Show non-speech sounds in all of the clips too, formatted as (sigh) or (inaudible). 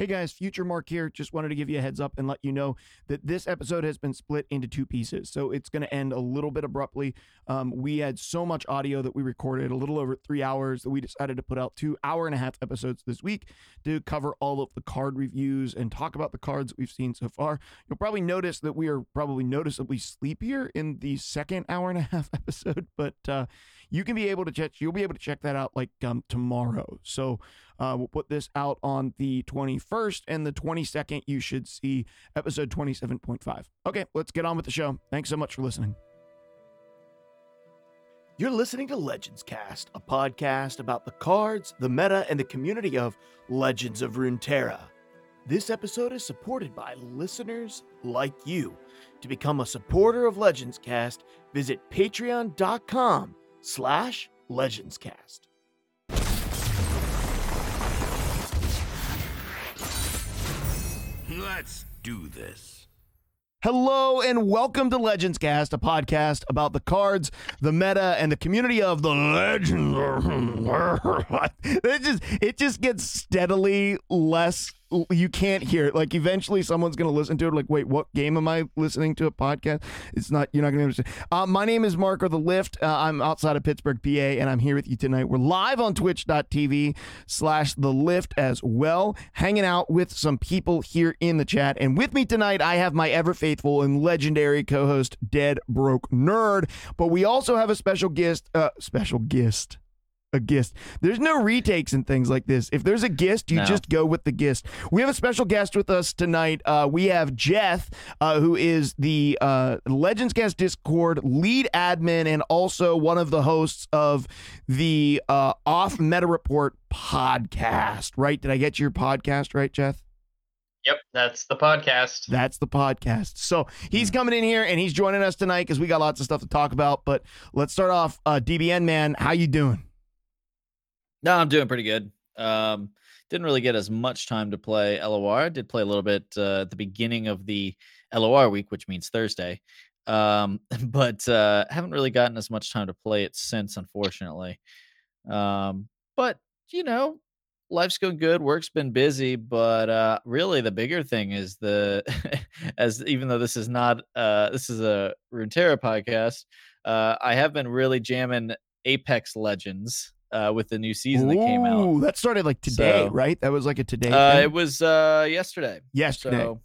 Hey guys, Future Mark here. Just wanted to give you a heads up and let you know that this episode has been split into two pieces. So it's going to end a little bit abruptly. Um, we had so much audio that we recorded, a little over three hours, that we decided to put out two hour and a half episodes this week to cover all of the card reviews and talk about the cards we've seen so far. You'll probably notice that we are probably noticeably sleepier in the second hour and a half (laughs) episode, but uh, you can be able to check you'll be able to check that out like um, tomorrow so uh, we'll put this out on the 21st and the 22nd you should see episode 27.5 okay let's get on with the show thanks so much for listening you're listening to Legends Cast, a podcast about the cards, the meta, and the community of Legends of Runeterra. This episode is supported by listeners like you. To become a supporter of Legends Cast, visit patreon.com slash legendscast. Let's do this. Hello and welcome to Legends Cast, a podcast about the cards, the meta, and the community of the legends. (laughs) it just it just gets steadily less you can't hear it. Like eventually someone's going to listen to it. Like, wait, what game am I listening to a podcast? It's not, you're not going to understand. Uh, my name is Mark or The Lift. Uh, I'm outside of Pittsburgh, PA, and I'm here with you tonight. We're live on twitch.tv slash The Lift as well, hanging out with some people here in the chat. And with me tonight, I have my ever faithful and legendary co-host, Dead Broke Nerd. But we also have a special guest, uh, special guest a guest. There's no retakes and things like this. If there's a guest, you No. just go with the guest. We have a special guest with us tonight. Uh, we have Jeff, uh, who is the uh, Legends Cast Discord lead admin and also one of the hosts of the uh, Off Meta Report podcast. Right? Did I get your podcast right, Jeff? Yep, that's the podcast. That's the podcast. So he's coming in here and he's joining us tonight because we got lots of stuff to talk about. But let's start off. Uh, DBN man, how you doing? No, I'm doing pretty good. Um, didn't really get as much time to play LOR. I did play a little bit uh, at the beginning of the LOR week, which means Thursday. Um, (laughs) but uh, haven't really gotten as much time to play it since, unfortunately. Um, but you know, life's going good. Work's been busy, but uh, really the bigger thing is the (laughs) as even though this is not uh, this is a Runeterra podcast, uh, I have been really jamming Apex Legends uh, with the new season that came out. Ooh, that started like today, So- right? That was like a today. Uh, it was uh, yesterday. yesterday. So,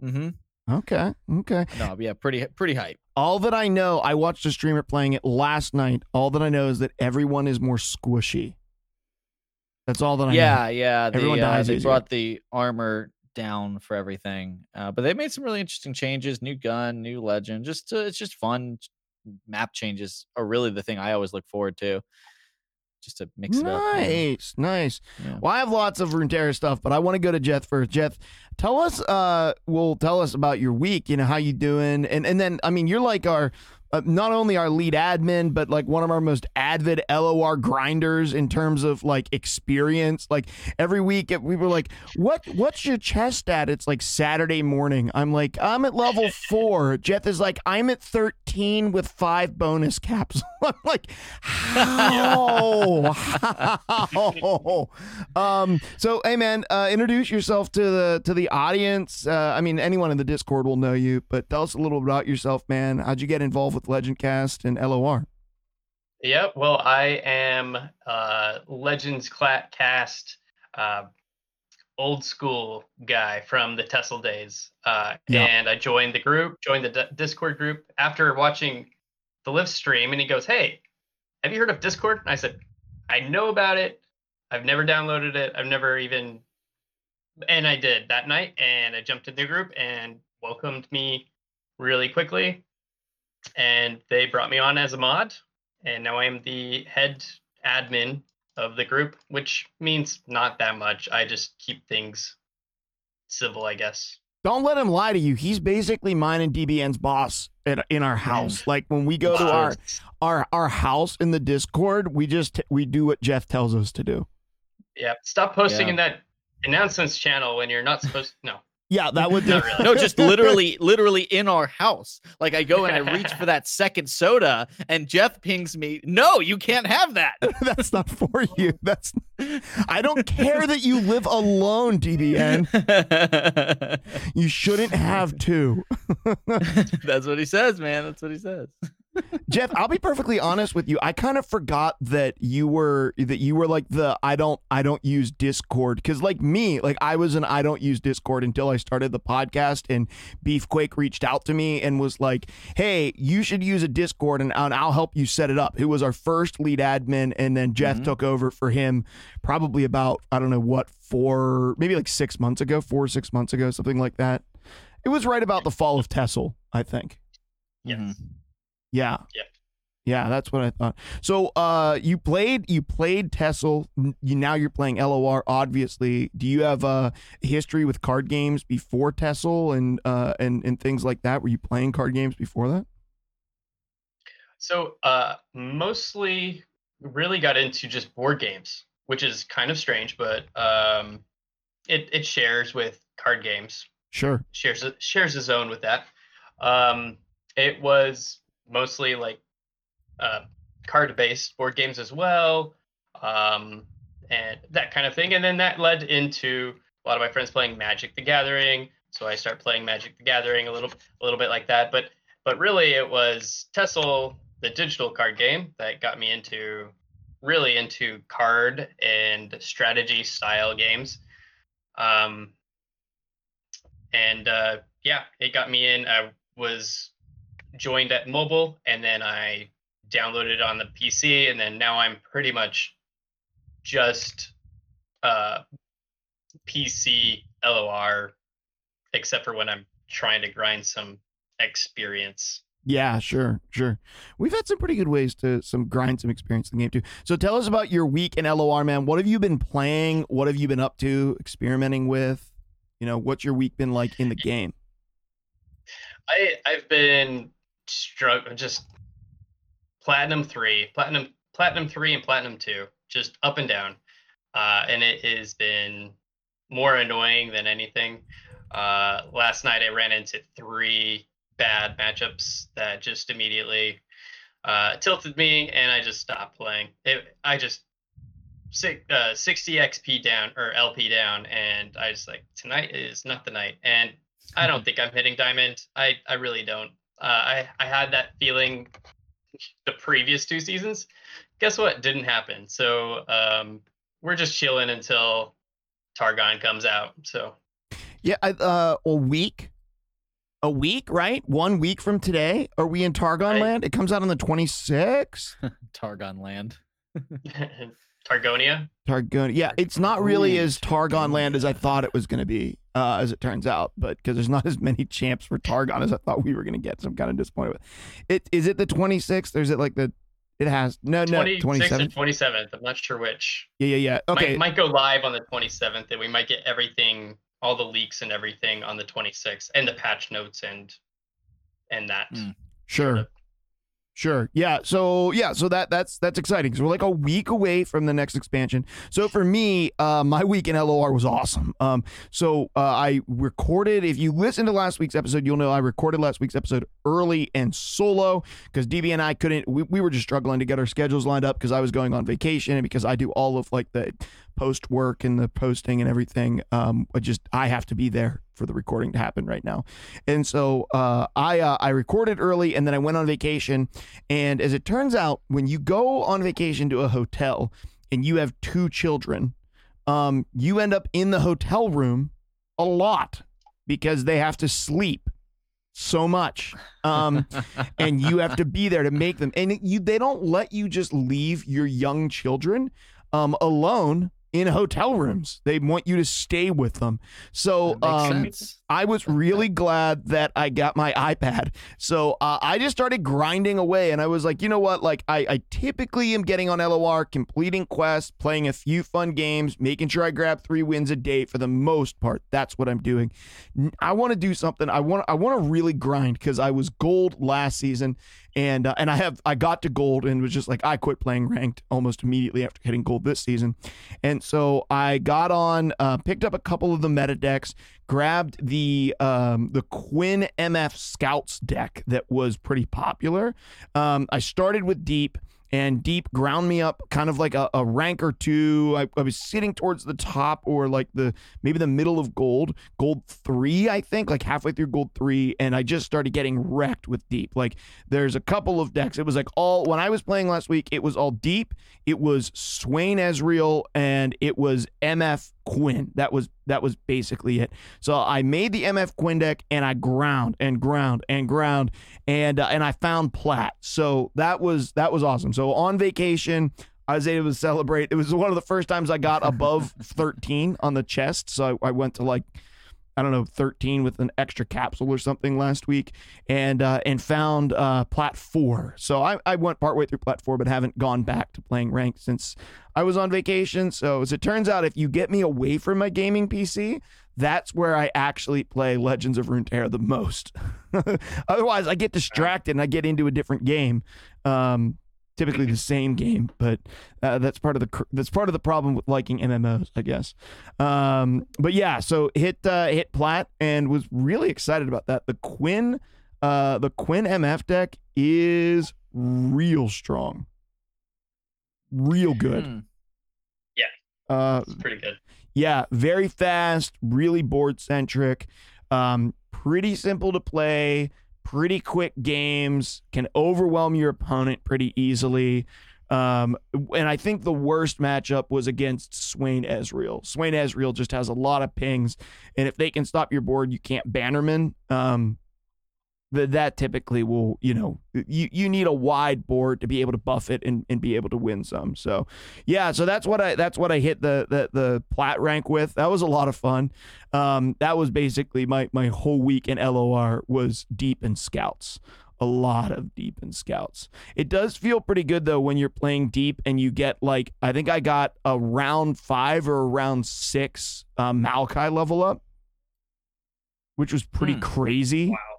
hmm Okay, okay. no, yeah, pretty pretty hype. All that I know, I watched a streamer playing it last night. All that I know is that everyone is more squishy. That's all that I know. Yeah, yeah. They, Everyone uh, dies they easier. brought the armor down for everything, uh, but they made some really interesting changes. New gun, new legend. Just uh, it's just fun. Map changes are really the thing I always look forward to. Just to mix it up. Nice, nice. Yeah. Well, I have lots of Runeterra stuff, but I want to go to Jeff first. Jeff, tell us, uh, well, tell us about your week. You know how you doing, and and then I mean, you're like our, uh, not only our lead admin, but like one of our most avid LOR grinders in terms of like experience. Like every week, we were like, "What? What's your chest at?" It's like Saturday morning. I'm like, "I'm at level four. Jeff is like, "I'm at 13 with five bonus caps." (laughs) I'm like, "How? How?" Um. So, hey, man, uh, introduce yourself to the to the audience. Uh, I mean, anyone in the Discord will know you, but tell us a little about yourself, man. How'd you get involved with Legend Cast and LOR? Yep. Well, I am uh, Legends Cast, uh, old school guy from the Tesla days, uh, Yeah. and I joined the group, joined the D- Discord group after watching the live stream, and he goes, "Hey, have you heard of Discord?" And I said, "I know about it. I've never downloaded it. I've never even." And I did that night, and I jumped in the group and welcomed me really quickly, and they brought me on as a mod and now I am the head admin of the group, which means not that much. I just keep things civil, I guess. Don't let him lie to you. He's basically mine and DBN's boss at, in our house. Mm. Like when we go to our our our house in the Discord, we just we do what Jeff tells us to do. yeah. Stop posting Yeah. in that announcements channel when you're not supposed. No, Yeah, that would. do. really. No, just literally, (laughs) literally in our house. Like I go and I reach for that second soda, and Jeff pings me. No, you can't have that. (laughs) that's not for you. That's. I don't care that you live alone, DBN. (laughs) You shouldn't have to. That's what he says, man. That's what he says. Jeff, I'll be perfectly honest with you. I kind of forgot that you were that you were like the I don't I don't use Discord cuz like me, like I was an I don't use Discord until I started the podcast and Beefquake reached out to me and was like, "Hey, you should use a Discord and, and I'll help you set it up." It was our first lead admin and then Jeff Mhm. took over for him probably about I don't know what 4 maybe like 6 months ago, 4 or 6 months ago, something like that. It was right about the fall of Tessel, I think. Yes. Mhm. Yeah. Yep. Yeah, that's what I thought. So, uh, you played you played Tessel. You now you're playing LOR. Obviously, do you have a history with card games before Tessel and uh and and things like that? Were you playing card games before that? So, uh, mostly really got into just board games, which is kind of strange, but um, it it shares with card games. Sure. shares a- shares a zone with that. Um, it was mostly like uh, card based board games as well, um, and that kind of thing. And then that led into a lot of my friends playing Magic: The Gathering. So I start playing Magic: The Gathering a little a little bit like that. But but really, it was Tessel, the digital card game, that got me into really into card and strategy style games. Um, and uh, yeah, it got me in. I was joined at mobile, and then I downloaded it on the PC, and then now I'm pretty much just uh, PC LOR, except for when I'm trying to grind some experience. Yeah, sure, sure. We've had some pretty good ways to some grind some experience in the game too. So tell us about your week in LOR, man. What have you been playing? What have you been up to? Experimenting with? You know, what's your week been like in the game? I I've been strugg just platinum three, platinum platinum three, and platinum two, just up and down, uh, and it has been more annoying than anything. Uh, last night I ran into three bad matchups that just immediately uh, tilted me, and I just stopped playing. It, I just six, uh, 60 XP down or LP down, and I was like, tonight is not the night. And I don't (laughs) think I'm hitting diamond. I, I really don't. Uh, I, I had that feeling the previous two seasons. Guess what? Didn't happen. So um, we're just chilling until Targon comes out. So Yeah, I, uh, a week, a week, right? One week from today, are we in Targon Right. land? It comes out on the twenty sixth. (laughs) Targon land. (laughs) (laughs) Targonia. Targon. Yeah, it's not really as Targon land as I thought it was going to be, uh, as it turns out. But because there's not (laughs) as many champs for Targon as I thought we were going to get, so I'm kind of disappointed with it. Is it the 26th or is it like the? It has no no 26th 27th. and 27th. I'm not sure which. Yeah yeah yeah. Okay. Might, might go live on the 27th, and we might get everything, all the leaks and everything on the 26th, and the patch notes and and that. Mm. Sure. Sure. Yeah. So yeah. So that that's that's exciting. So we're like a week away from the next expansion. So for me, uh, my week in LOR was awesome. Um, so uh, I recorded. If you listen to last week's episode, you'll know I recorded last week's episode early and solo because DB and I couldn't. We, we were just struggling to get our schedules lined up because I was going on vacation and because I do all of like the post work and the posting and everything. Um, I just I have to be there for the recording to happen right now. And so uh, I uh, I recorded early and then I went on vacation. And as it turns out, when you go on vacation to a hotel and you have two children, um, you end up in the hotel room a lot because they have to sleep so much. Um, (laughs) and you have to be there to make them. And you they don't let you just leave your young children um, alone in hotel rooms. They want you to stay with them. So um. I was (laughs) really glad that I got my iPad. So uh, I just started grinding away, and I was like, you know what? Like I, I typically am getting on LOR, completing quests, playing a few fun games, making sure I grab three wins a day for the most part. That's what I'm doing. I want to do something. I want I want to really grind because I was gold last season, and uh, and I have I got to gold and was just like I quit playing ranked almost immediately after hitting gold this season, and so I got on, uh, picked up a couple of the meta decks, grabbed the um, the Quinn MF Scouts deck that was pretty popular. Um, I started with Deep and Deep ground me up kind of like a, a rank or two. I, I, was sitting towards the top or like the maybe the middle of gold, gold three, I think, like halfway through gold three, and I just started getting wrecked with Deep. Like there's a couple of decks. It was like all when I was playing last week, it was all Deep, it was Swain Ezreal, and it was MF Quinn. That was that was basically it. So I made the MF Quinn deck and I ground and ground and ground and uh, and I found plat. So that was that was awesome. So on vacation, I was able to celebrate. It was one of the first times I got above (laughs) 13 on the chest. So I, I went to like I don't know, 13 with an extra capsule or something last week, and uh, and found uh, Plat 4. So I, I went partway through Plat 4, but haven't gone back to playing ranked since I was on vacation. So as it turns out, if you get me away from my gaming PC, that's where I actually play Legends of Runeterra the most. (laughs) Otherwise, I get distracted and I get into a different game. Um, typically the same game, but uh, that's part of the that's part of the problem with liking MMOs, I guess. Um, but yeah, so hit uh, hit plat and was really excited about that. The Quinn, uh, the Quinn MF deck is real strong, real good. Mm. Yeah, uh, it's pretty good. Yeah, very fast, really board centric, um, pretty simple to play pretty quick games, can overwhelm your opponent pretty easily. Um, and I think the worst matchup was against Swain Ezreal. Swain Ezreal just has a lot of pings, and if they can stop your board, you can't Bannerman. Um, that that typically will you know you you need a wide board to be able to buff it and, and be able to win some. So yeah so that's what i that's what i hit the the, the plat rank with. That was a lot of fun. Um that was basically my my whole week in lor was deep in scouts. A lot of deep in scouts. It does feel pretty good though when you're playing deep and you get like i think i got a round five or a round six um, maokai level up which was pretty hmm. crazy. Wow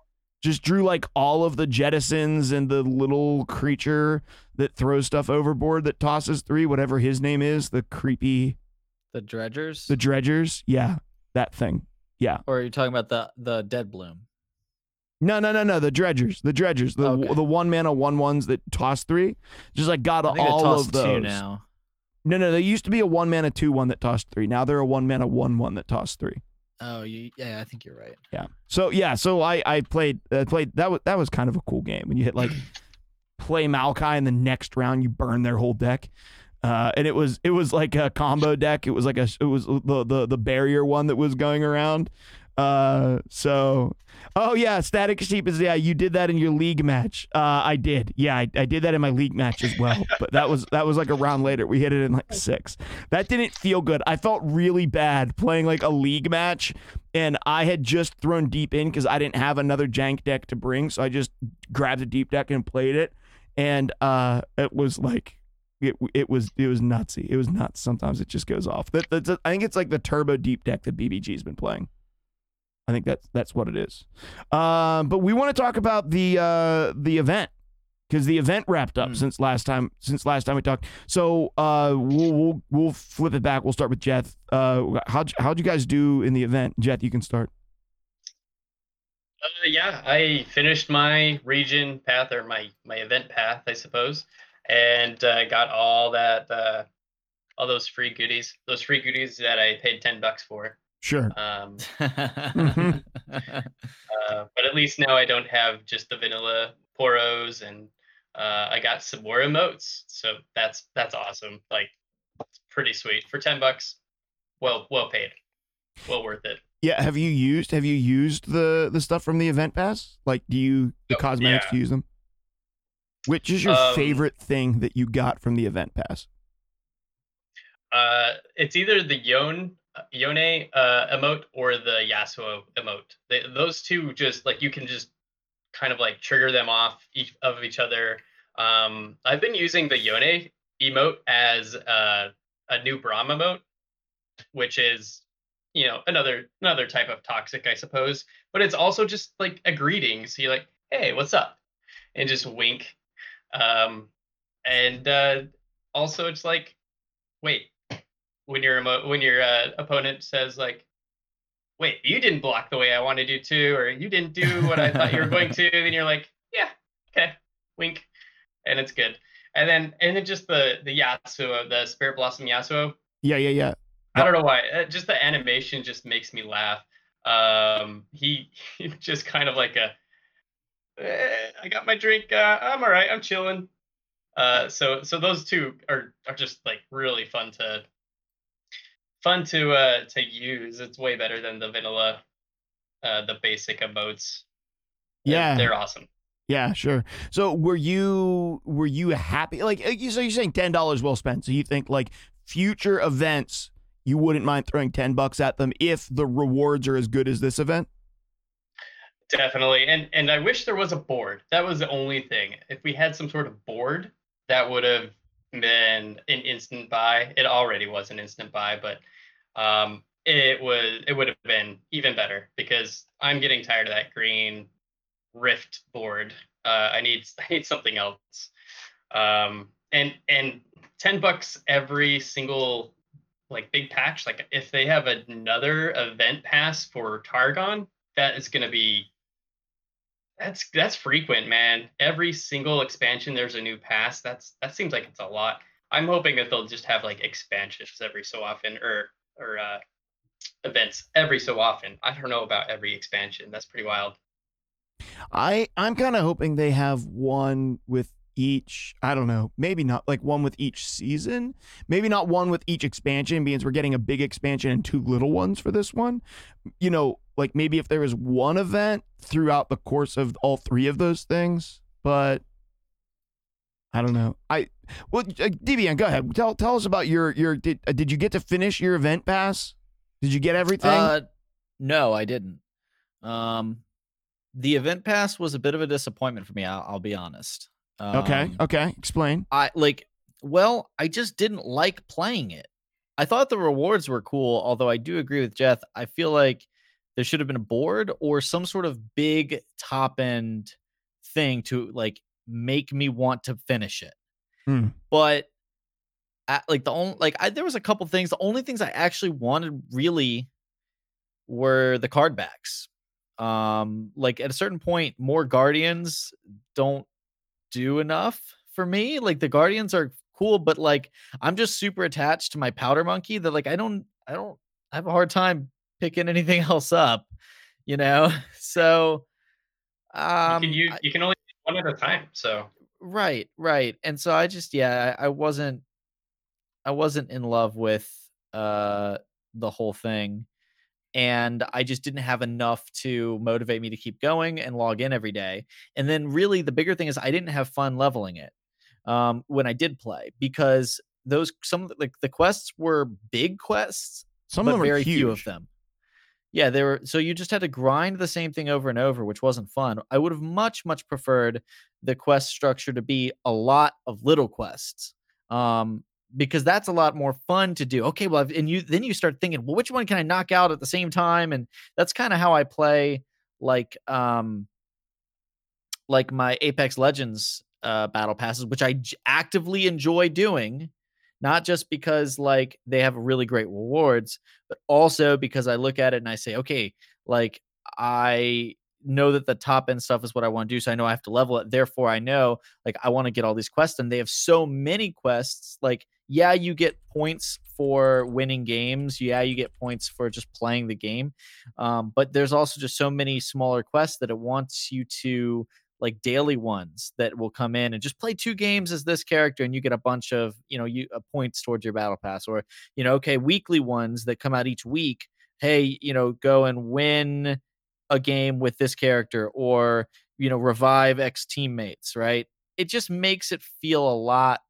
just drew like all of the jettisons and the little creature that throws stuff overboard that tosses three, whatever his name is, the creepy the dredgers. The dredgers, yeah, that thing. Yeah. Or are you talking about the the dead bloom? No, no, no, no. The dredgers, the dredgers, the okay. the one mana one ones that toss three. Just like got all of those. now. No, no, there used to be a one mana two one that tossed three. Now they're a one mana one one that tossed three. Oh, you, yeah, I think you're right. Yeah. So yeah, so I I played uh, played that was that was kind of a cool game when you hit like (clears throat) play Maokai in the next round you burn their whole deck. Uh, and it was it was like a combo deck. It was like a it was the the the barrier one that was going around. Uh, so, oh yeah, Static Sheep is yeah. You did that in your league match. Uh, I did. Yeah, I, I did that in my league match as well. But that was that was like a round later. We hit it in like six. That didn't feel good. I felt really bad playing like a league match, and I had just thrown deep in because I didn't have another jank deck to bring, so I just grabbed a deep deck and played it, and uh, it was like it, it was it was nutsy. It was nuts. Sometimes it just goes off. That, I think it's like the turbo deep deck that BBG's been playing. I think that's that's what it is. Um, but we want to talk about the uh, the event because the event wrapped up mm. since last time since last time we talked. So uh, we'll, we'll we'll flip it back. We'll start with Jeff. Uh, how'd how'd you guys do in the event? Jeff, you can start. Uh, yeah, I finished my region path or my my event path, I suppose, and uh, got all that uh, all those free goodies, those free goodies that I paid ten bucks for. Sure. Um, (laughs) mm-hmm. uh, but at least now I don't have just the vanilla poros, and uh, I got some more emotes. So that's that's awesome. Like, it's pretty sweet for ten bucks. Well, well paid. Well worth it. Yeah. Have you used Have you used the the stuff from the event pass? Like, do you the oh, cosmetics yeah. use them? Which is your um, favorite thing that you got from the event pass? Uh, it's either the Yone Yone uh, emote or the Yasuo emote. They, those two just like you can just kind of like trigger them off each of each other. Um, I've been using the Yone emote as uh, a new Braum emote, which is you know another another type of toxic, I suppose. But it's also just like a greeting. So you're like, hey, what's up? And just wink. Um, and uh, also it's like, wait, when your emo- when your uh, opponent says like, wait, you didn't block the way I wanted you to, or you didn't do what I thought you were going to. Then you're like, yeah, okay, wink, and it's good. And then and then just the the Yasuo, the Spirit Blossom Yasuo. Yeah, yeah, yeah. I don't know why. uh, Just the animation just makes me laugh. Um, he, he (laughs) just kind of like a, "Eh, I got my drink. Uh, I'm all right. I'm chilling. Uh, so so those two are are just like really fun to fun to uh to use. It's way better than the vanilla, uh, the basic emotes. They're- Yeah. they're awesome. Yeah, sure. So were you were you happy? Like uh, you so you're saying ten dollars well spent. So you think like future events you wouldn't mind throwing ten bucks at them if the rewards are as good as this event? Definitely. And and I wish there was a board. That was the only thing. If we had some sort of board, that would have been an instant buy. It already was an instant buy, but um it was it would have been even better because I'm getting tired of that green rift board. Uh I need (laughs) I need something else. Um and and 10 bucks every single like big patch like if they have another event pass for Targon that is going to be that's that's frequent, man. Every single expansion, there's a new pass. That's that seems like it's a lot. I'm hoping that they'll just have like expansions every so often, or or uh, events every so often. I don't know about every expansion. That's pretty wild. I I'm kind of hoping they have one with each. I don't know, maybe not like one with each season. Maybe not one with each expansion, because we're getting a big expansion and two little ones for this one. You know, like maybe if there was one event throughout the course of all three of those things, but I don't know. I well, uh, Devian, go ahead. Tell tell us about your your. Did uh, did you get to finish your event pass? Did you get everything? Uh, no, I didn't. Um, the event pass was a bit of a disappointment for me. I'll, I'll be honest. Okay, Um, okay. Explain. I like. Well, I just didn't like playing it. I thought the rewards were cool, although I do agree with Jeff. I feel like there should have been a board or some sort of big top end thing to like make me want to finish it. Hmm. But at, like the only like I, there was a couple things. The only things I actually wanted really were the card backs. Um, like at a certain point, more guardians don't do enough for me. Like the guardians are cool, but like I'm just super attached to my powder monkey that like I don't I don't I have a hard time picking anything (laughs) else up, you know. (laughs) So um you can use, I- you can only one at a time. So right, right. And so I just yeah, I, I wasn't I wasn't in love with uh the whole thing. And I just didn't have enough to motivate me to keep going and log in every day. And then really the bigger thing is I didn't have fun leveling it um when I did play because those some like the quests were big quests Some but of them very huge. few of them. Yeah, they were so you just had to grind the same thing over and over, which wasn't fun. I would have much, much preferred the quest structure to be a lot of little quests. Um, because that's a lot more fun to do. Okay, well, I've- and you then you start thinking, well, which one can I knock out at the same time? And that's kind of how I play like um like my Apex Legends uh battle passes, which I j- actively enjoy doing not just because like they have really great rewards, but also because I look at it and I say, okay, like I know that the top end stuff is what I want to do. So I know I have to level it. Therefore, I know like I want to get all these quests, and they have so many quests. Like, yeah, you get points for winning games. Yeah, you get points for just playing the game. Um, but there's also just so many smaller quests that it wants you to like daily ones that will come in and just play two games as this character and you get a bunch of you know you uh, points towards your battle pass or you know okay weekly ones that come out each week hey you know go and win a game with this character or you know revive ex teammates right it just makes it feel a lot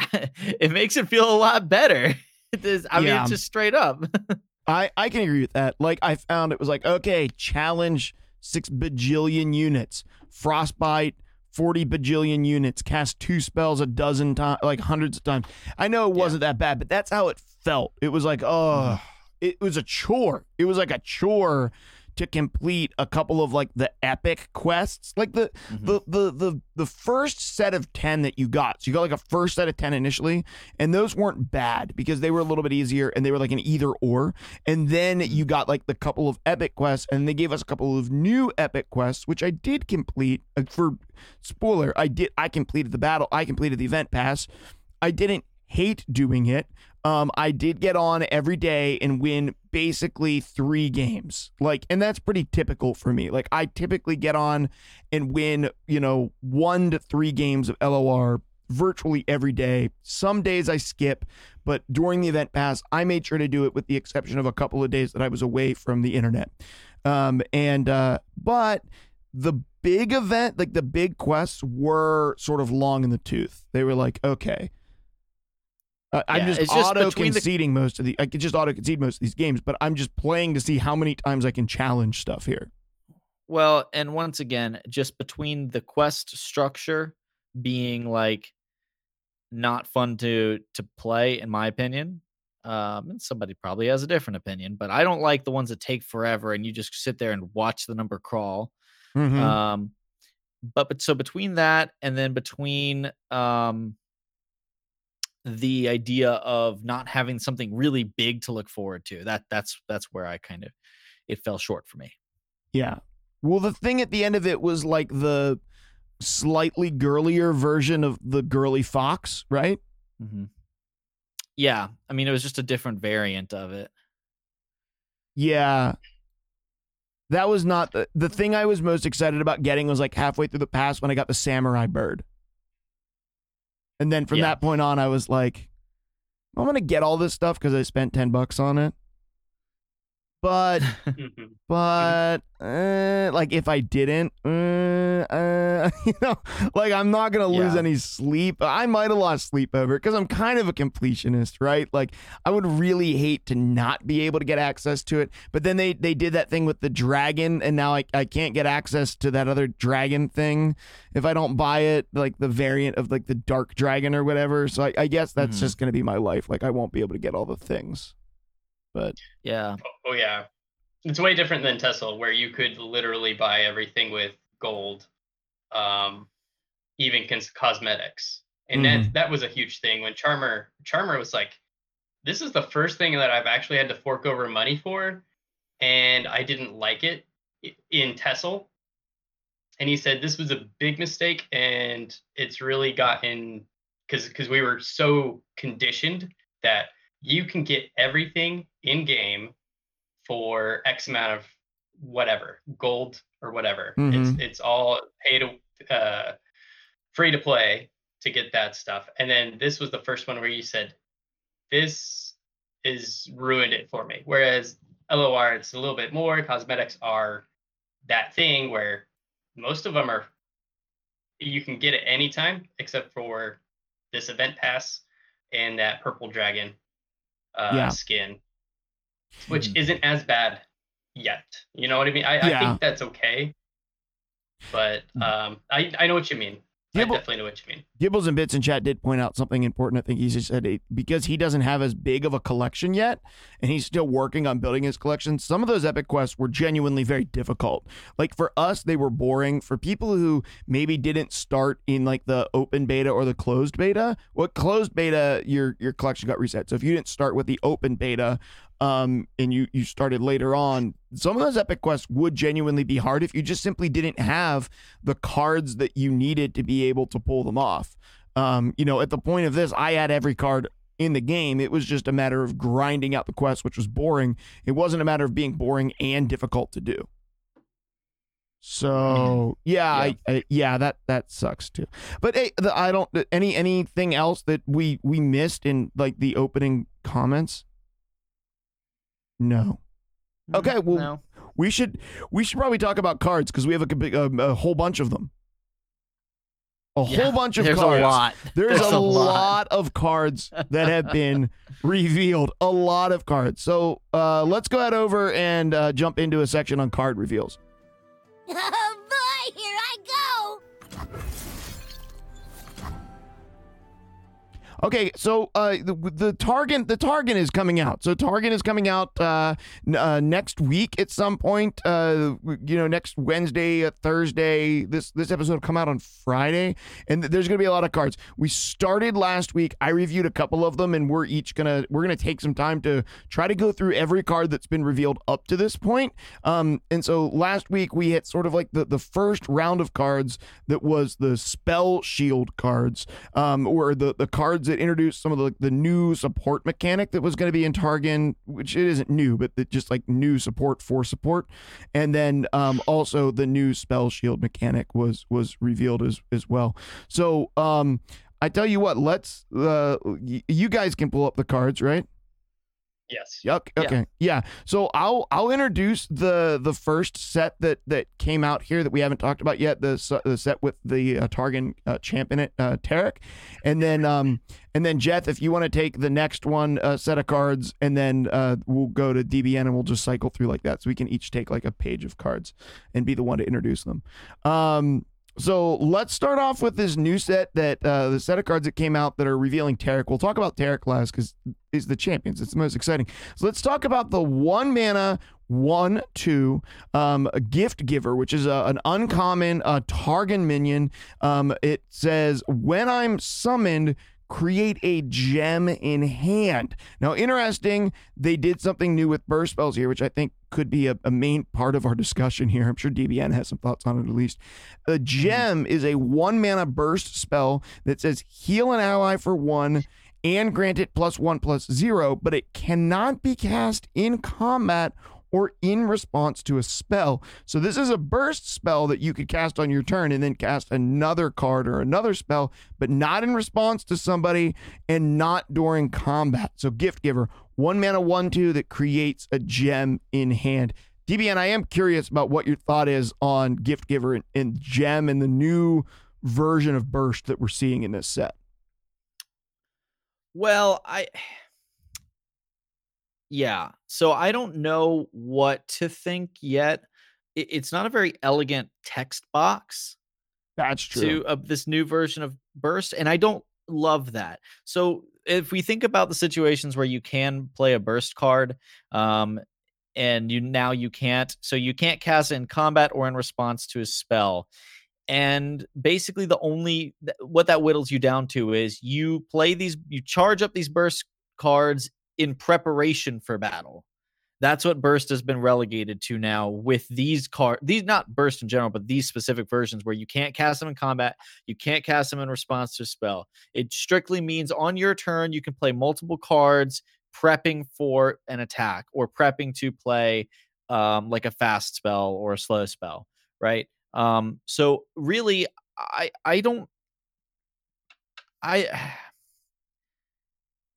(laughs) it makes it feel a lot better (laughs) is, i mean it's just straight up (laughs) I, I can agree with that. Like I found it was like, okay, challenge six bajillion units. Frostbite, 40 bajillion units. Cast two spells a dozen times, like hundreds of times. I know it wasn't that bad, but that's how it felt. It was like, oh, it was a chore. It was like a chore to complete a couple of like the epic quests. Like the Mhm. the the the the first set of 10 that you got. So you got like a first set of 10 initially, and those weren't bad because they were a little bit easier and they were like an either or. And then you got like the couple of epic quests and they gave us a couple of new epic quests which I did complete uh, for spoiler, I did I completed the battle, I completed the event pass. I didn't hate doing it. Um, I did get on every day and win basically three games. Like, and that's pretty typical for me. Like, I typically get on and win, you know, one to three games of LOR virtually every day. Some days I skip, but during the event pass, I made sure to do it with the exception of a couple of days that I was away from the internet. Um, and, uh, but the big event, like the big quests, were sort of long in the tooth. They were like, okay. Uh, I'm just, auto between the- conceding most of the. I could just auto concede most of these games, but I'm just playing to see how many times I can challenge stuff here. Well, and once again, just between the quest structure being like not fun to to play, in my opinion. Um, and somebody probably has a different opinion, but I don't like the ones that take forever and you just sit there and watch the number crawl. Mhm. Um, but but so between that and then between um the idea of not having something really big to look forward to, that that's that's where I kind of it fell short for me. Yeah. Well, the thing at the end of it was like the slightly girlier version of the girly fox, right? hmm Yeah, I mean it was just a different variant of it. Yeah. That was not the, the thing I was most excited about getting was like halfway through the pass when I got the samurai bird. And then from Yeah. that point on, I was like, I'm going to get all this stuff because I spent 10 bucks on it. But Mhm. but uh, like if I didn't, uh, uh, (laughs) you know, like I'm not gonna lose Yeah. any sleep. I might have lost sleep over it because I'm kind of a completionist, right? Like I would really hate to not be able to get access to it. But then they they did that thing with the dragon, and now I I can't get access to that other dragon thing if I don't buy it, like the variant of like the dark dragon or whatever. So I, I guess that's Mhm. just gonna be my life. Like I won't be able to get all the things. But Yeah. Oh yeah, it's way different than Tesla, where you could literally buy everything with gold, um, even cons- cosmetics, and that that was a huge thing when Charmer Charmer was like, "This is the first thing that I've actually had to fork over money for," and I didn't like it in Tesla. And he said this was a big mistake, and it's really gotten because because we were so conditioned that you can get everything in game for X amount of whatever gold or whatever. It's it's all pay to uh, free to play to get that stuff. And then this was the first one where you said, "This is ruined it for me." Whereas LOR, it's a little bit more. Cosmetics are that thing where most of them are you can get it anytime except for this event pass and that purple dragon uh, Yeah. skin, which Mhm. isn't as bad yet. You know what I mean? I, Yeah. I think that's okay. But um, I, I know what you mean. Yeah, I definitely know what you mean. Gibbles and Bits in chat did point out something important. I think he just said it, because he doesn't have as big of a collection yet, and he's still working on building his collection. Some of those epic quests were genuinely very difficult. Like for us, they were boring. For people who maybe didn't start in like the open beta or the closed beta, what closed beta, your your collection got reset. So if you didn't start with the open beta, um, and you you started later on, some of those epic quests would genuinely be hard if you just simply didn't have the cards that you needed to be able to pull them off. Um, you know, at the point of this, I had every card in the game. It was just a matter of grinding out the quest, which was boring. It wasn't a matter of being boring and difficult to do. So yeah, I, I, yeah, that that sucks too. But hey, the, I don't any anything else that we we missed in like the opening comments. No. Okay, well, no. We should we should probably talk about cards because we have a, a, a whole bunch of them. A Yeah, whole bunch of There's cards. There's a lot. There's, There's a, a lot. lot. of cards that have been (laughs) revealed. A lot of cards. So uh, let's go ahead over and uh, jump into a section on card reveals. (laughs) Oh boy, here I go! Okay, so uh, the the Targon the Targon is coming out. So Targon is coming out uh, n- uh, next week at some point. Uh, you know, next Wednesday, uh, Thursday. This this episode will come out on Friday, and th- there's gonna be a lot of cards. We started last week. I reviewed a couple of them, and we're each gonna we're gonna take some time to try to go through every card that's been revealed up to this point. Um, and so last week we hit sort of like the the first round of cards that was the spell shield cards, um, or the the cards that introduced some of the the new support mechanic that was going to be in Targon, which it isn't new, but just like new support for support, and then um, also the new spell shield mechanic was was revealed as as well. So um, I tell you what, let's uh, y- you guys can pull up the cards, right? Yes. Yeah. Okay. Yeah. So I'll I'll introduce the the first set that that came out here that we haven't talked about yet. The the set with the uh, Targon uh, champ in it, uh, Taric, and then um and then Jeff, if you want to take the next one uh, set of cards, and then uh, we'll go to DBN and we'll just cycle through like that, so we can each take like a page of cards and be the one to introduce them. Um. So let's start off with this new set that uh, the set of cards that came out that are revealing Taric. We'll talk about Taric last because is the champions. It's the most exciting. So let's talk about the one mana one two um gift giver which is a, an uncommon uh targon minion um it says when i'm summoned create a gem in hand. Now interesting they did something new with burst spells here which i think could be a, a main part of our discussion here. I'm sure dbn has some thoughts on it at least. A mm-hmm. gem is a one mana burst spell that says heal an ally for one and grant it plus one plus zero, but it cannot be cast in combat or in response to a spell. So this is a burst spell that you could cast on your turn and then cast another card or another spell, but not in response to somebody and not during combat. So gift giver, one mana, one two that creates a gem in hand. DBN, I am curious about what your thought is on gift giver and, and gem and the new version of burst that we're seeing in this set. Well, I yeah. So I don't know what to think yet. It's not a very elegant text box That's true. to of this new version of Burst, and I don't love that. So if we think about the situations where you can play a Burst card, um, and you now you can't, so you can't cast it in combat or in response to a spell. And basically, the only what that whittles you down to is you play these, you charge up these burst cards in preparation for battle. That's what burst has been relegated to now with these cards. these not burst in general, but these specific versions where you can't cast them in combat, you can't cast them in response to a spell. It strictly means on your turn you can play multiple cards prepping for an attack or prepping to play um, like a fast spell or a slow spell, right? Um, so really, I I don't I (sighs)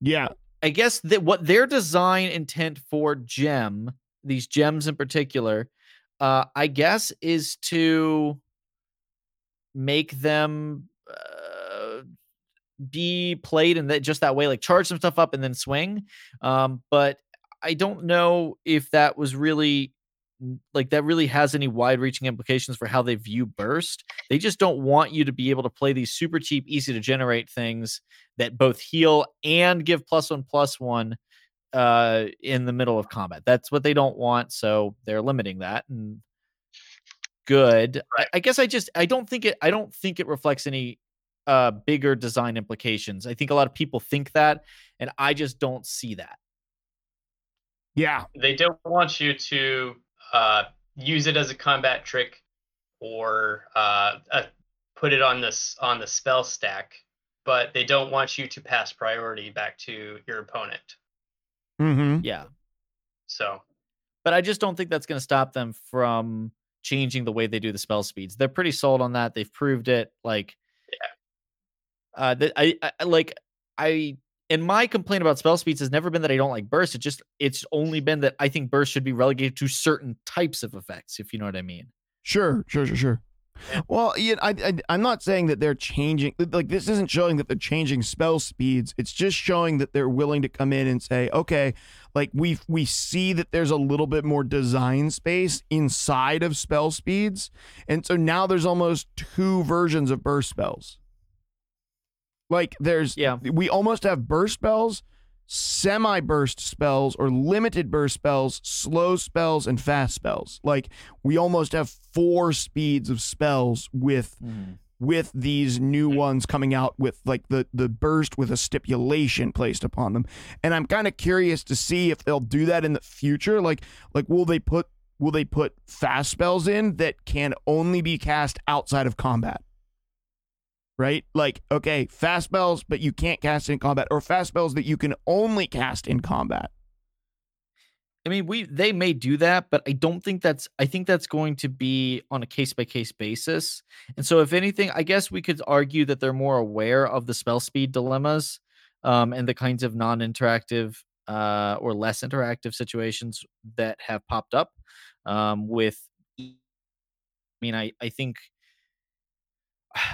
yeah. I guess that what their design intent for gem, these gems in particular, uh, I guess is to make them uh, be played in that just that way, like charge some stuff up and then swing. Um, but I don't know if that was really like that really has any wide-reaching implications for how they view burst. They just don't want you to be able to play these super cheap, easy to generate things that both heal and give plus one plus one uh in the middle of combat. That's what they don't want, so they're limiting that and good. I, I guess I just I don't think it I don't think it reflects any uh bigger design implications. I think a lot of people think that and I just don't see that. Yeah. They don't want you to uh, use it as a combat trick or uh, uh, put it on this on the spell stack, but they don't want you to pass priority back to your opponent. Mm-hmm. Yeah. So but I just don't think that's going to stop them from changing the way they do the spell speeds. They're pretty sold on that. They've proved it. Like, yeah, uh, that I, I like I. And my complaint about spell speeds has never been that I don't like burst. It just it's only been that I think burst should be relegated to certain types of effects, if you know what I mean. Sure, sure, sure, sure. Well, yeah, I, I, I'm not saying that they're changing. Like this isn't showing that they're changing spell speeds. It's just showing that they're willing to come in and say, okay, like we we see that there's a little bit more design space inside of spell speeds, and so now there's almost two versions of burst spells. Like there's Yeah. we almost have burst spells, semi burst spells or limited burst spells, slow spells and fast spells. Like we almost have four speeds of spells with mm-hmm. with these new mm-hmm. ones coming out with like the the burst with a stipulation placed upon them. And I'm kind of curious to see if they'll do that in the future. Like like will they put will they put fast spells in that can only be cast outside of combat? Right? Like okay, fast spells but you can't cast in combat or fast spells that you can only cast in combat. I mean, we they may do that, but I don't think that's I think that's going to be on a case by case basis. And so if anything, I guess we could argue that they're more aware of the spell speed dilemmas um, and the kinds of non-interactive uh, or less interactive situations that have popped up um, with I mean, I I think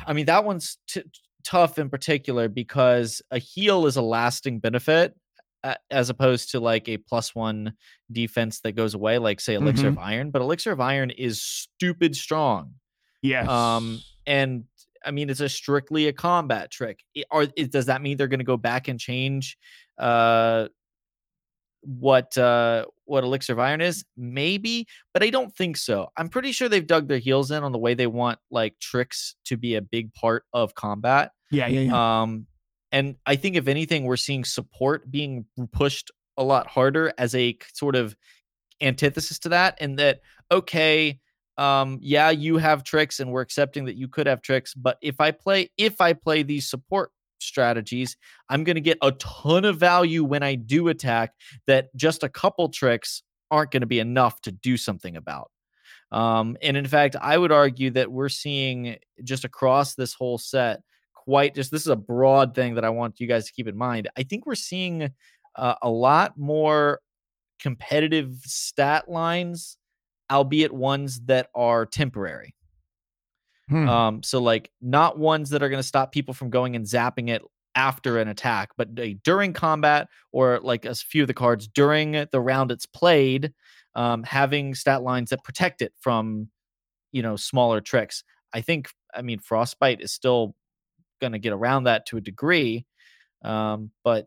I mean that one's t- tough in particular because a heal is a lasting benefit a- as opposed to like a plus one defense that goes away, like say Elixir of Iron. But Elixir of Iron is stupid strong. Yes. Um, and I mean, it's a strictly a combat trick. I- Are is, does that mean they're going to go back and change uh, what uh, what Elixir of Iron is? Maybe, but I don't think so. I'm pretty sure they've dug their heels in on the way they want like tricks to be a big part of combat. yeah, yeah, yeah. Um, and I think if anything, we're seeing support being pushed a lot harder as a sort of antithesis to that, and that okay, um, yeah, you have tricks, and we're accepting that you could have tricks, but if I play, if I play these support strategies, I'm going to get a ton of value when I do attack. That just a couple tricks aren't going to be enough to do something about. Um, and in fact, I would argue that we're seeing just across this whole set quite just this is a broad thing that I want you guys to keep in mind. I think we're seeing uh, a lot more competitive stat lines, albeit ones that are temporary. Hmm. Um, so like not ones that are going to stop people from going and zapping it after an attack, but uh, during combat or like a few of the cards during the round it's played, um, having stat lines that protect it from, you know, smaller tricks. I think, I mean, Frostbite is still going to get around that to a degree, um, but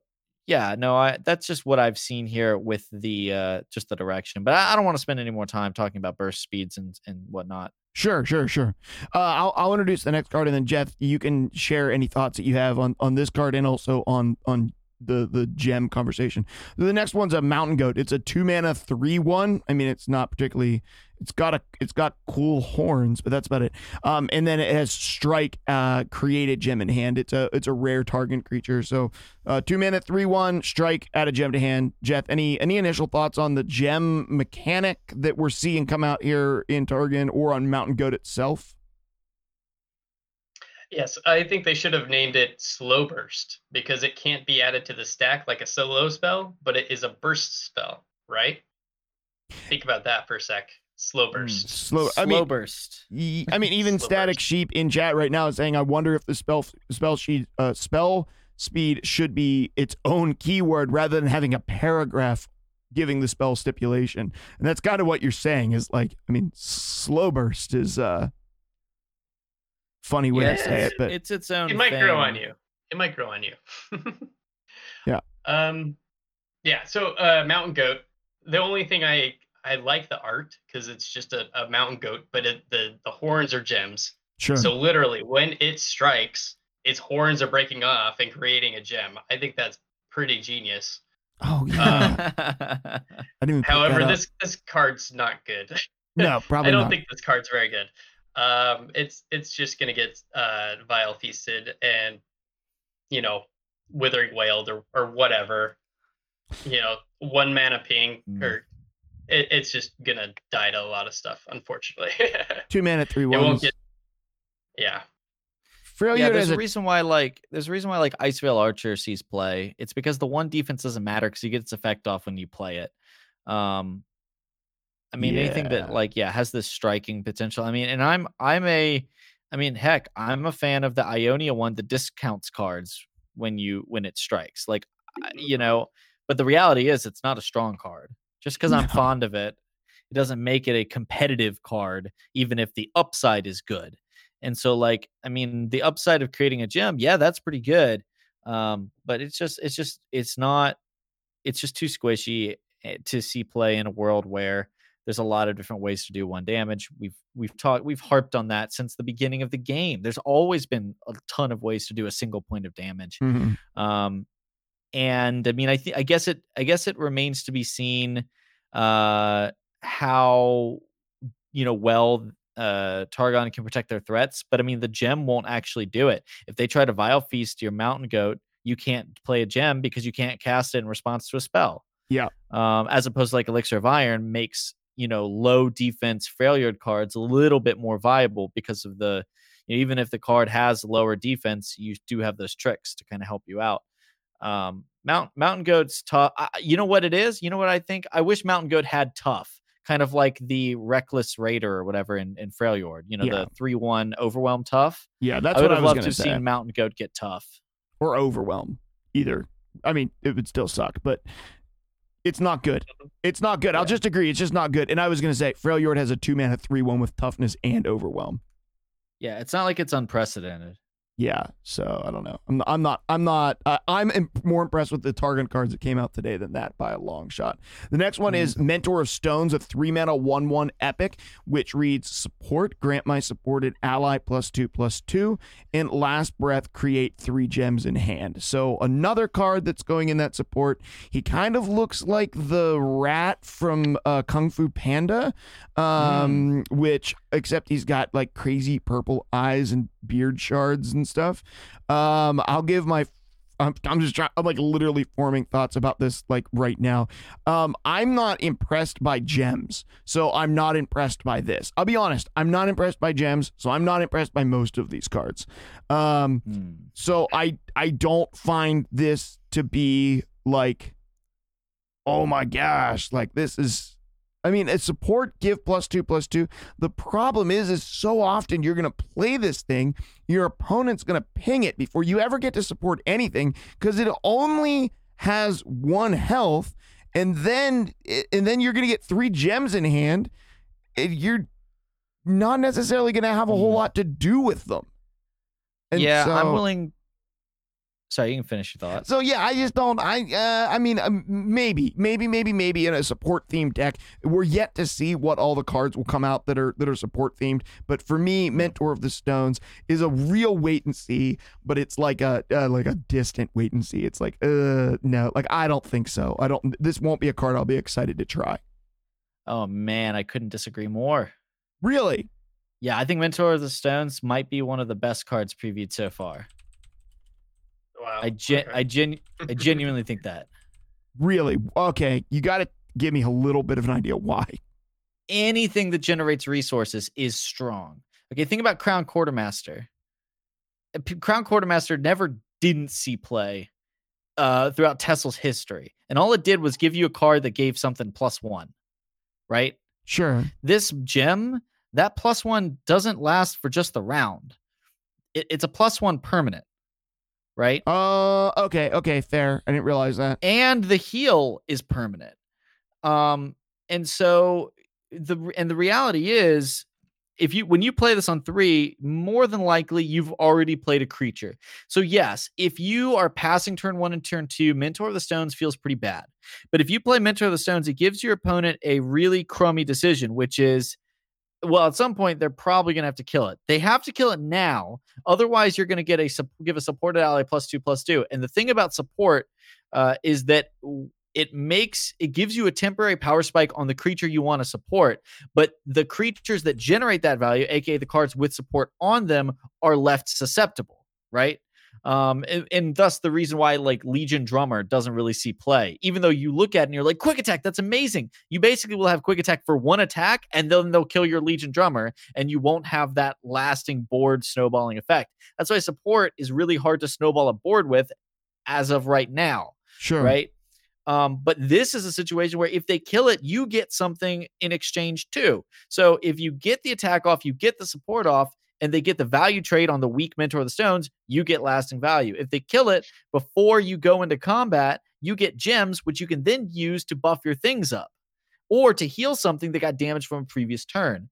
yeah, no, I that's just what I've seen here with the uh, just the direction. But I, I don't want to spend any more time talking about burst speeds and and whatnot. Sure, sure, sure. Uh, I'll I'll introduce the next card, and then Jeff, you can share any thoughts that you have on on this card and also on on the the gem conversation. The next one's a mountain goat. It's a two mana three one. I mean, it's not particularly. It's got a it's got cool horns, but that's about it. Um, and then it has strike, uh, created gem in hand. It's a it's a rare target creature. So, uh, two mana three one strike, add a gem to hand. Jeff, any any initial thoughts on the gem mechanic that we're seeing come out here in Targon or on Mountain Goat itself? Yes, I think they should have named it Slow Burst because it can't be added to the stack like a solo spell, but it is a burst spell, right? Think about that for a sec. Slow burst. Slow. Slow I mean, burst. y- (laughs) I mean, even Slow Static burst. Sheep in chat right now is saying, "I wonder if the spell spell sheet uh, spell speed should be its own keyword rather than having a paragraph giving the spell stipulation." And that's kind of what you're saying. Is like, I mean, slow burst is uh funny way Yeah, to say it, but it's its own. It might grow on you. It might grow on you. (laughs) Yeah. Um yeah, so uh mountain goat. The only thing I I like the art because it's just a, a mountain goat, but it, the the horns are gems. sure. So literally when it strikes, its horns are breaking off and creating a gem. I think that's pretty genius. oh yeah, (laughs) I didn't even. However, this this card's not good. (laughs) no probably I don't not. think this card's very good. Um, it's it's just gonna get uh vile feasted and you know withering wailed or or whatever. You know, one mana ping Mm. or it, it's just gonna die to a lot of stuff, unfortunately. (laughs) Two mana three it won't get. Yeah, Freljord yeah, there's a a reason why like there's a reason why like Icevale Archer sees play. It's because the one defense doesn't matter because you get its effect off when you play it. Um I mean anything that like yeah has this striking potential. I mean, and I'm I'm a I mean heck, I'm a fan of the Ionia one that discounts cards when you when it strikes. Like you know, but the reality is it's not a strong card. Just because I'm fond of it, it doesn't make it a competitive card, even if the upside is good. And so, like, I mean, the upside of creating a gem, yeah, that's pretty good. Um, but it's just, it's just, it's not, it's just too squishy eh, to see play in a world where there's a lot of different ways to do one damage. We've we've taught we've harped on that since the beginning of the game. There's always been a ton of ways to do a single point of damage. Mhm. Um, and I mean, I think I guess it I guess it remains to be seen uh, how you know well uh, Targon can protect their threats. But I mean, the gem won't actually do it. If they try to Vile Feast your Mountain Goat, you can't play a gem because you can't cast it in response to a spell. Yeah. Um, as opposed to like Elixir of Iron makes you know low defense Freljord cards a little bit more viable because of the you know, even if the card has lower defense, you do have those tricks to kind of help you out. Um, Mount Mountain Goat's tough. I, you know what it is? You know what I think? I wish Mountain Goat had tough, kind of like the Reckless Raider or whatever in in Freljord. You know, Yeah. the three one overwhelm tough. Yeah, that's I would what I was loved going to say. seen Mountain Goat get tough. or overwhelm. Either. I mean, it would still suck, but it's not good. It's not good. I'll just agree. It's just not good. And I was going to say, Freljord has a two mana three one with toughness and overwhelm. Yeah, it's not like it's unprecedented. Yeah, so I don't know. I'm, I'm not. I'm not. Uh, I'm imp- more impressed with the Targon cards that came out today than that by a long shot. The next one is Mentor of Stones, a three mana one one epic, which reads support grant my supported ally plus two plus two, and last breath create three gems in hand. So another card that's going in that support. He kind of looks like the rat from uh, Kung Fu Panda, um, which except he's got like crazy purple eyes and beard shards and stuff. Um, I'll give my. I'm, I'm just trying. I'm like literally forming thoughts about this like right now. Um, I'm not impressed by gems, so I'm not impressed by this. I'll be honest. I'm not impressed by gems, so I'm not impressed by most of these cards. Um, Hmm. so I I don't find this to be like, oh my gosh, like this is. I mean, a support give plus two plus two. The problem is, is so often you're gonna play this thing, your opponent's gonna ping it before you ever get to support anything because it only has one health, and then and then you're gonna get three gems in hand. and you're not necessarily gonna have a whole Mhm. lot to do with them. And yeah, I'm willing. Sorry, you can finish your thought. So yeah, I just don't. I uh, I mean, um, maybe, maybe, maybe, maybe in a support themed deck, we're yet to see what all the cards will come out that are that are support themed. But for me, Mentor of the Stones is a real wait and see. But it's like a uh, like a distant wait and see. It's like uh no, like I don't think so. I don't. This won't be a card I'll be excited to try. Oh man, I couldn't disagree more. Really, Yeah, I think Mentor of the Stones might be one of the best cards previewed so far. Wow. I gen- okay. I gen- I (laughs) genuinely think that. really. Okay, you got to give me a little bit of an idea why. Anything that generates resources is strong. Okay, think about Crown Quartermaster. Uh, Crown Quartermaster never didn't see play uh, throughout Tesla's history, and all it did was give you a card that gave something plus one, right? Sure. This gem, that plus one doesn't last for just the round. It, it's a plus one permanent, right? Uh. Okay. Okay. Fair. I didn't realize that. and the heal is permanent. Um, and so the and the reality is, if you when you play this on three, more than likely you've already played a creature. So yes, if you are passing turn one and turn two, Mentor of the Stones feels pretty bad. But if you play Mentor of the Stones, it gives your opponent a really crummy decision, which is. Well, at some point they're probably going to have to kill it. They have to kill it now, otherwise you're going to get a give a supported ally plus two plus two. And the thing about support uh, is that it makes it gives you a temporary power spike on the creature you want to support, but the creatures that generate that value, aka the cards with support on them, are left susceptible, right? Um, and, and thus the reason why like Legion Drummer doesn't really see play, even though you look at it and you're like, quick attack, that's amazing. You basically will have quick attack for one attack, and then they'll kill your Legion Drummer, and you won't have that lasting board snowballing effect. That's why support is really hard to snowball a board with as of right now Sure. right? Um, but this is a situation where if they kill it, you get something in exchange too. So if you get the attack off, you get the support off, and they get the value trade on the weak mentor of the stones, you get lasting value. If they kill it before you go into combat, you get gems, which you can then use to buff your things up or to heal something that got damaged from a previous turn.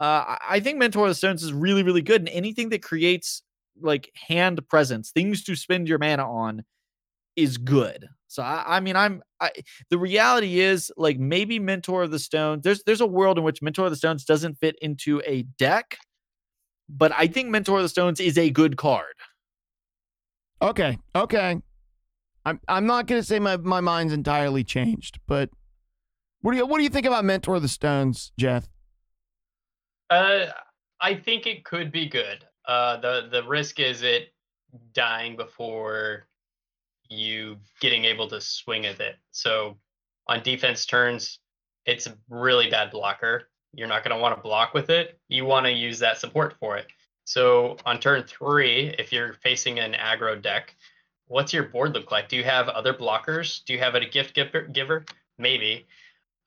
Uh, I- think Mentor of the Stones is really, really good, and anything that creates like hand presence, things to spend your mana on, is good. So I, I mean, I'm I, the reality is like maybe Mentor of the Stones. There's there's a world in which Mentor of the Stones doesn't fit into a deck, but I think Mentor of the Stones is a good card. Okay, okay. I'm I'm not gonna say my, my mind's entirely changed, but what do you what do you think about Mentor of the Stones, Jeff? Uh, I think it could be good. Uh, the the risk is it dying before you getting able to swing at it. So on defense turns, it's a really bad blocker. You're not going to want to block with it. You want to use that support for it. So on turn three, if you're facing an aggro deck, what's your board look like? Do you have other blockers? Do you have a gift giver? Maybe.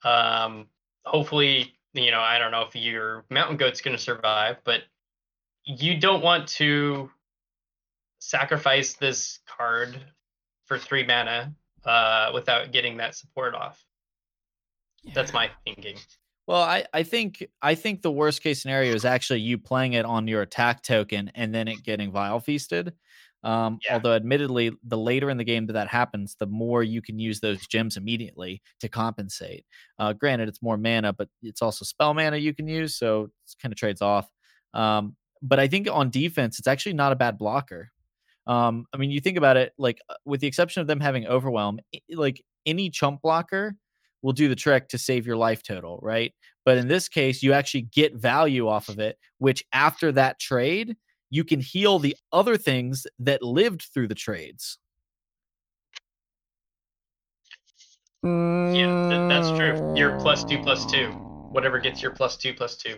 Um, hopefully, you know, I don't know if your mountain goat's going to survive, but you don't want to sacrifice this card for three mana uh, without getting that support off. That's my thinking. Well, I, I think I think the worst case scenario is actually you playing it on your attack token and then it getting vile feasted. Um, Yeah. Although, admittedly, the later in the game that that happens, the more you can use those gems immediately to compensate. Uh, granted, it's more mana, but it's also spell mana you can use, so it kind of trades off. Um, but I think on defense, it's actually not a bad blocker. Um, I mean, you think about it, like uh, with the exception of them having overwhelm, like any chump blocker will do the trick to save your life total, right? But in this case, you actually get value off of it, which after that trade, you can heal the other things that lived through the trades. Yeah, that's true. You're plus two, plus two. Mm. Whatever gets your plus two, plus two.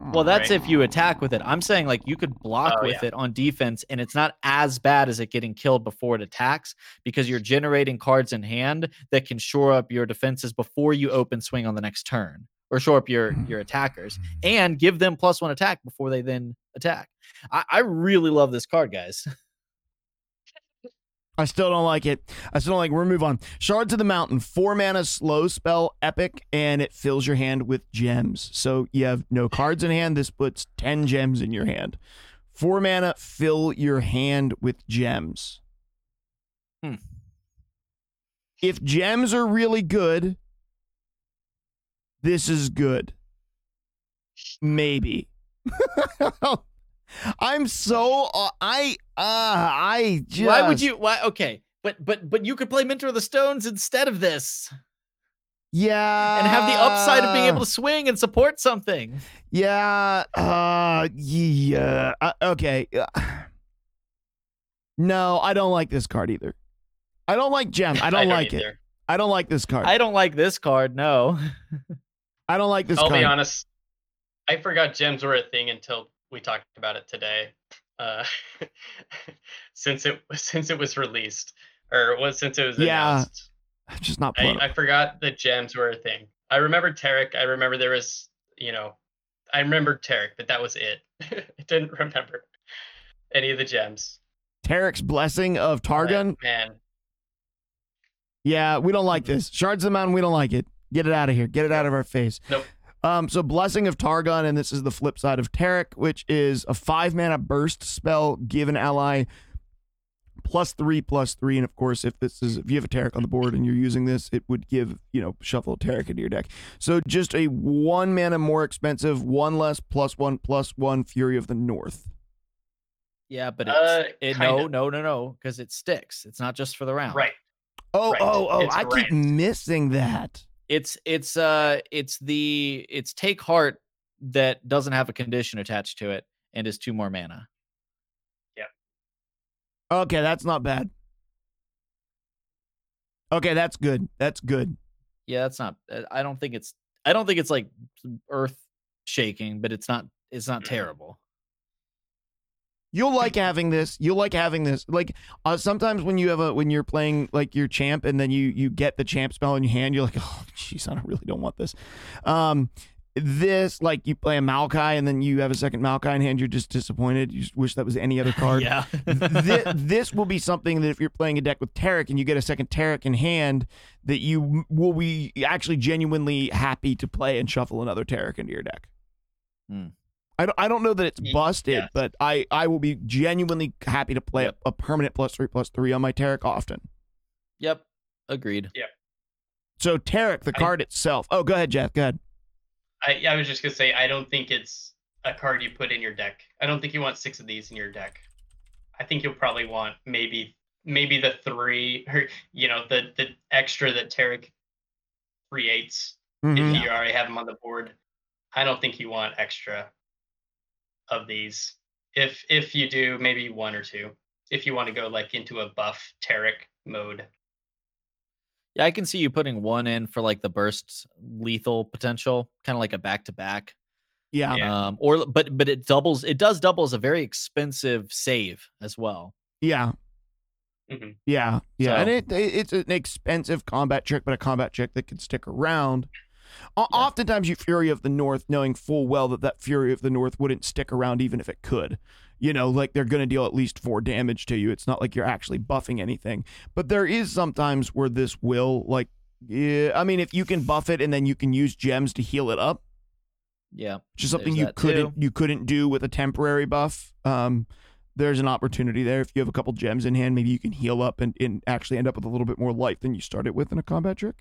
Well, that's Right. if you attack with it. I'm saying like you could block Oh, with yeah. it on defense, and it's not as bad as it getting killed before it attacks because you're generating cards in hand that can shore up your defenses before you open swing on the next turn, or shore up your hmm. your attackers and give them plus one attack before they then attack. I, I really love this card, guys. (laughs) I still don't like it. I still don't like. We're move on. Shards of the Mountain, four mana slow spell, epic, and it fills your hand with gems. So you have no cards in hand. This puts ten gems in your hand. Four mana, fill your hand with gems. Hmm. If gems are really good, this is good. Maybe. (laughs) (laughs) I'm so uh, I uh I just Why would you? Why? Okay, but but but you could play Mentor of the Stones instead of this, Yeah. and have the upside of being able to swing and support something. Yeah. Uh. Yeah. Uh, okay. Uh, No, I don't like this card either. I don't like gem. I (laughs) don't, like it. I don't like this card. I don't like this card. No. I don't like this I'll card. be honest. I forgot gems were a thing until we talked about it today. Uh, (laughs) since it (laughs) since it was released, or was since it was Yeah, announced, just not I. I forgot that gems were a thing. I remember Taric. I remember there was, you know, I remembered Taric, but that was it. (laughs) I didn't remember any of the gems. Taric's blessing of But, Targon. man. Yeah, we don't like this. Shards of the Mountain, we don't like it. Get it out of here. Get it out of our face. Nope. Um, so Blessing of Targon, and this is the flip side of Taric, which is a five mana burst spell. Give an ally plus three, plus three, and of course, if this is if you have a Taric on the board and you're using this, it would give you know shuffle a Taric into your deck. So just a one mana more expensive, one less, plus one, plus one Fury of the North. Yeah, but it's, Uh, it, no, kinda. no, no, no, because it sticks. It's not just for the round. Right. Oh, Right. oh, oh! It's I keep missing that. It's it's uh it's the it's take heart that doesn't have a condition attached to it and is two more mana. Yeah. Okay, that's not bad. Okay, that's good. That's good. Yeah, that's not. uh, I don't think it's. I don't think it's like earth shaking, but it's not. It's not terrible. You'll like having this. You'll like having this. Like uh, sometimes when you have a when you're playing like your champ and then you you get the champ spell in your hand, you're like, (laughs) oh jeez, I don't really don't want this. Um, this like you play a Maokai and then you have a second Maokai in hand, you're just disappointed. You just wish that was any other card. (laughs) yeah. Thi- this will be something that if you're playing a deck with Taric and you get a second Taric in hand, that you will be actually genuinely happy to play and shuffle another Taric into your deck. Hmm. I don't, I don't know that it's busted, yes. but I, I will be genuinely happy to play Yep. a, a permanent plus three plus three on my Taric often. Yep. Agreed. Yep. So Taric, the I- card itself. Oh, go ahead, Jeff. Go ahead. I, I was just gonna say I don't think it's a card you put in your deck. I don't think you want six of these in your deck. I think you'll probably want maybe maybe the three or you know the the extra that Taric creates Mhm. if you already have them on the board. I don't think you want extra of these. If if you do, maybe one or two. If you want to go like into a buff Taric mode. Yeah, I can see you putting one in for like the burst lethal potential, kind of like a back to back. Yeah. Yeah. Um, or but but it doubles. It does double as a very expensive save as well. Yeah. Mhm. Yeah. Yeah. And it, it it's an expensive combat trick, but a combat trick that can stick around. O- Yeah. Oftentimes, you Fury of the North, knowing full well that that Fury of the North wouldn't stick around even if it could. You know, like they're going to deal at least four damage to you. It's not like you're actually buffing anything. But there is sometimes where this will, like, yeah, I mean, if you can buff it and then you can use gems to heal it up, Yeah. which is something you couldn't too. you couldn't do with a temporary buff. Um, there's an opportunity there. If you have a couple gems in hand, maybe you can heal up and, and actually end up with a little bit more life than you started with in a combat trick.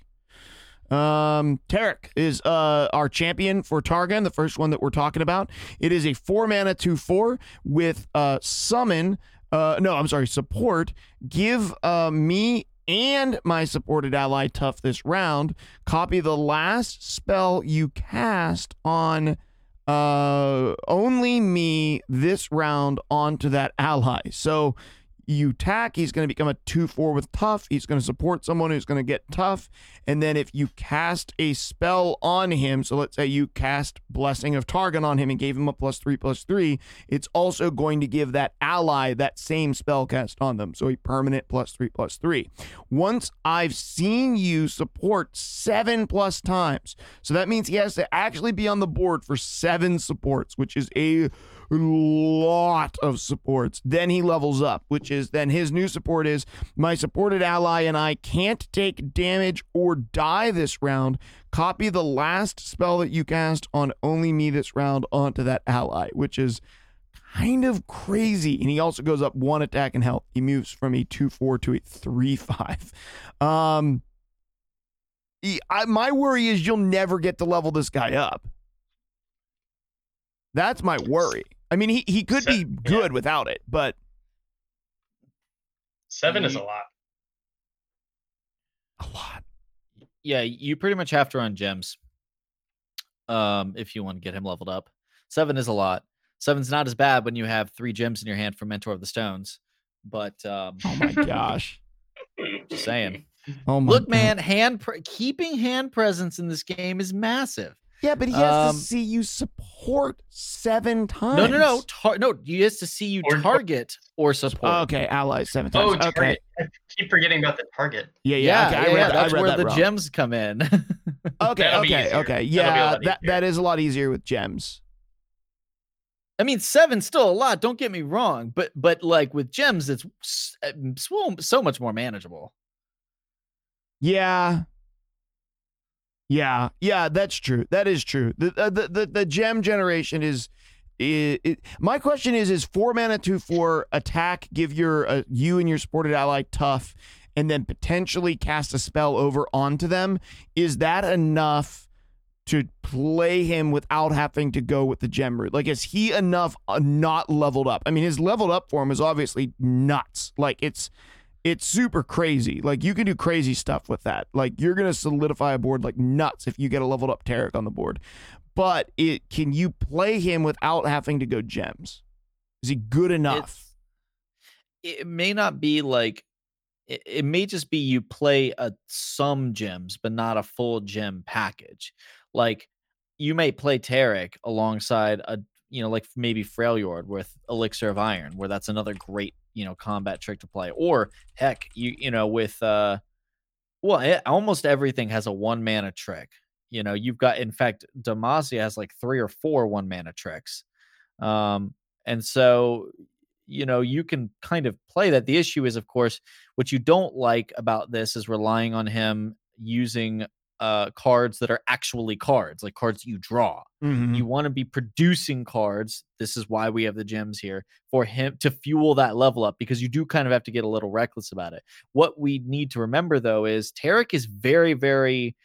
Um, Taric is uh our champion for Targon, the first one that we're talking about. It is a four mana two four with uh summon. Uh, no, I'm sorry, support. Give uh me and my supported ally tough this round. Copy the last spell you cast on uh only me this round onto that ally. So you tack, he's going to become a 2 4 with tough. He's going to support someone who's going to get tough. And then if you cast a spell on him, so let's say you cast Blessing of Targon on him and gave him a plus 3 plus 3, it's also going to give that ally that same spell cast on them. So a permanent plus 3 plus 3. Once I've seen you support seven plus times, so that means he has to actually be on the board for seven supports, which is a lot of supports. Then he levels up, which is then his new support is my supported ally and I can't take damage or die this round. Copy the last spell that you cast on only me this round onto that ally, which is kind of crazy. And he also goes up one attack and health. He moves from a 2 4 to a 3 5. Um, he- I, my worry is you'll never get to level this guy up. That's my worry. I mean, he, he could So- be good without it, but Seven is a lot. a lot. Yeah, you pretty much have to run gems. Um, if you want to get him leveled up. Seven is a lot. Seven's not as bad when you have three gems in your hand from Mentor of the Stones. But um Oh my gosh. just saying. Oh my Look, God. man, hand pre- keeping hand presence in this game is massive. Yeah, but he has Um, to see you support seven times. No, no, no. Tar- no, he has to see you Or- or- target or support. Okay, allies seven times. Oh, okay. target. I keep forgetting about the target. Yeah, yeah. yeah, okay, yeah, I read, yeah, that's I read where that the wrong. gems come in. (laughs) Okay, okay, okay. That'll be a Yeah, that that is a lot easier with gems. I mean, seven's still a lot. Don't get me wrong, but but like with gems, it's uh, so, so much more manageable. Yeah. Yeah, yeah, that's true. That is true. The uh, the the, the gem generation is. It, it, my question is: Is four mana two four attack give your uh, you and your supported ally tough, and then potentially cast a spell over onto them? Is that enough to play him without having to go with the gem route? Like, is he enough uh, not leveled up? I mean, his leveled up form is obviously nuts. Like, it's it's super crazy. Like you can do crazy stuff with that. Like you're gonna solidify a board like nuts if you get a leveled up Taric on the board. But it can you play him without having to go gems? Is he good enough? It's- it may not be like it, it may just be you play a some gems, but not a full gem package. Like you may play Taric alongside a you know like maybe Freljord with Elixir of Iron, where that's another great you know combat trick to play. Or heck, you you know with uh well eh, almost everything has a one mana trick. You know you've got in fact Demacia has like three or four one mana tricks. Um and so you know you can kind of play that the issue is of course what you don't like about this is relying on him using uh, cards that are actually cards, like cards you draw. Mhm. You want to be producing cards. This is why we have the gems here for him to fuel that level up because you do kind of have to get a little reckless about it. What we need to remember though is Taric is very, very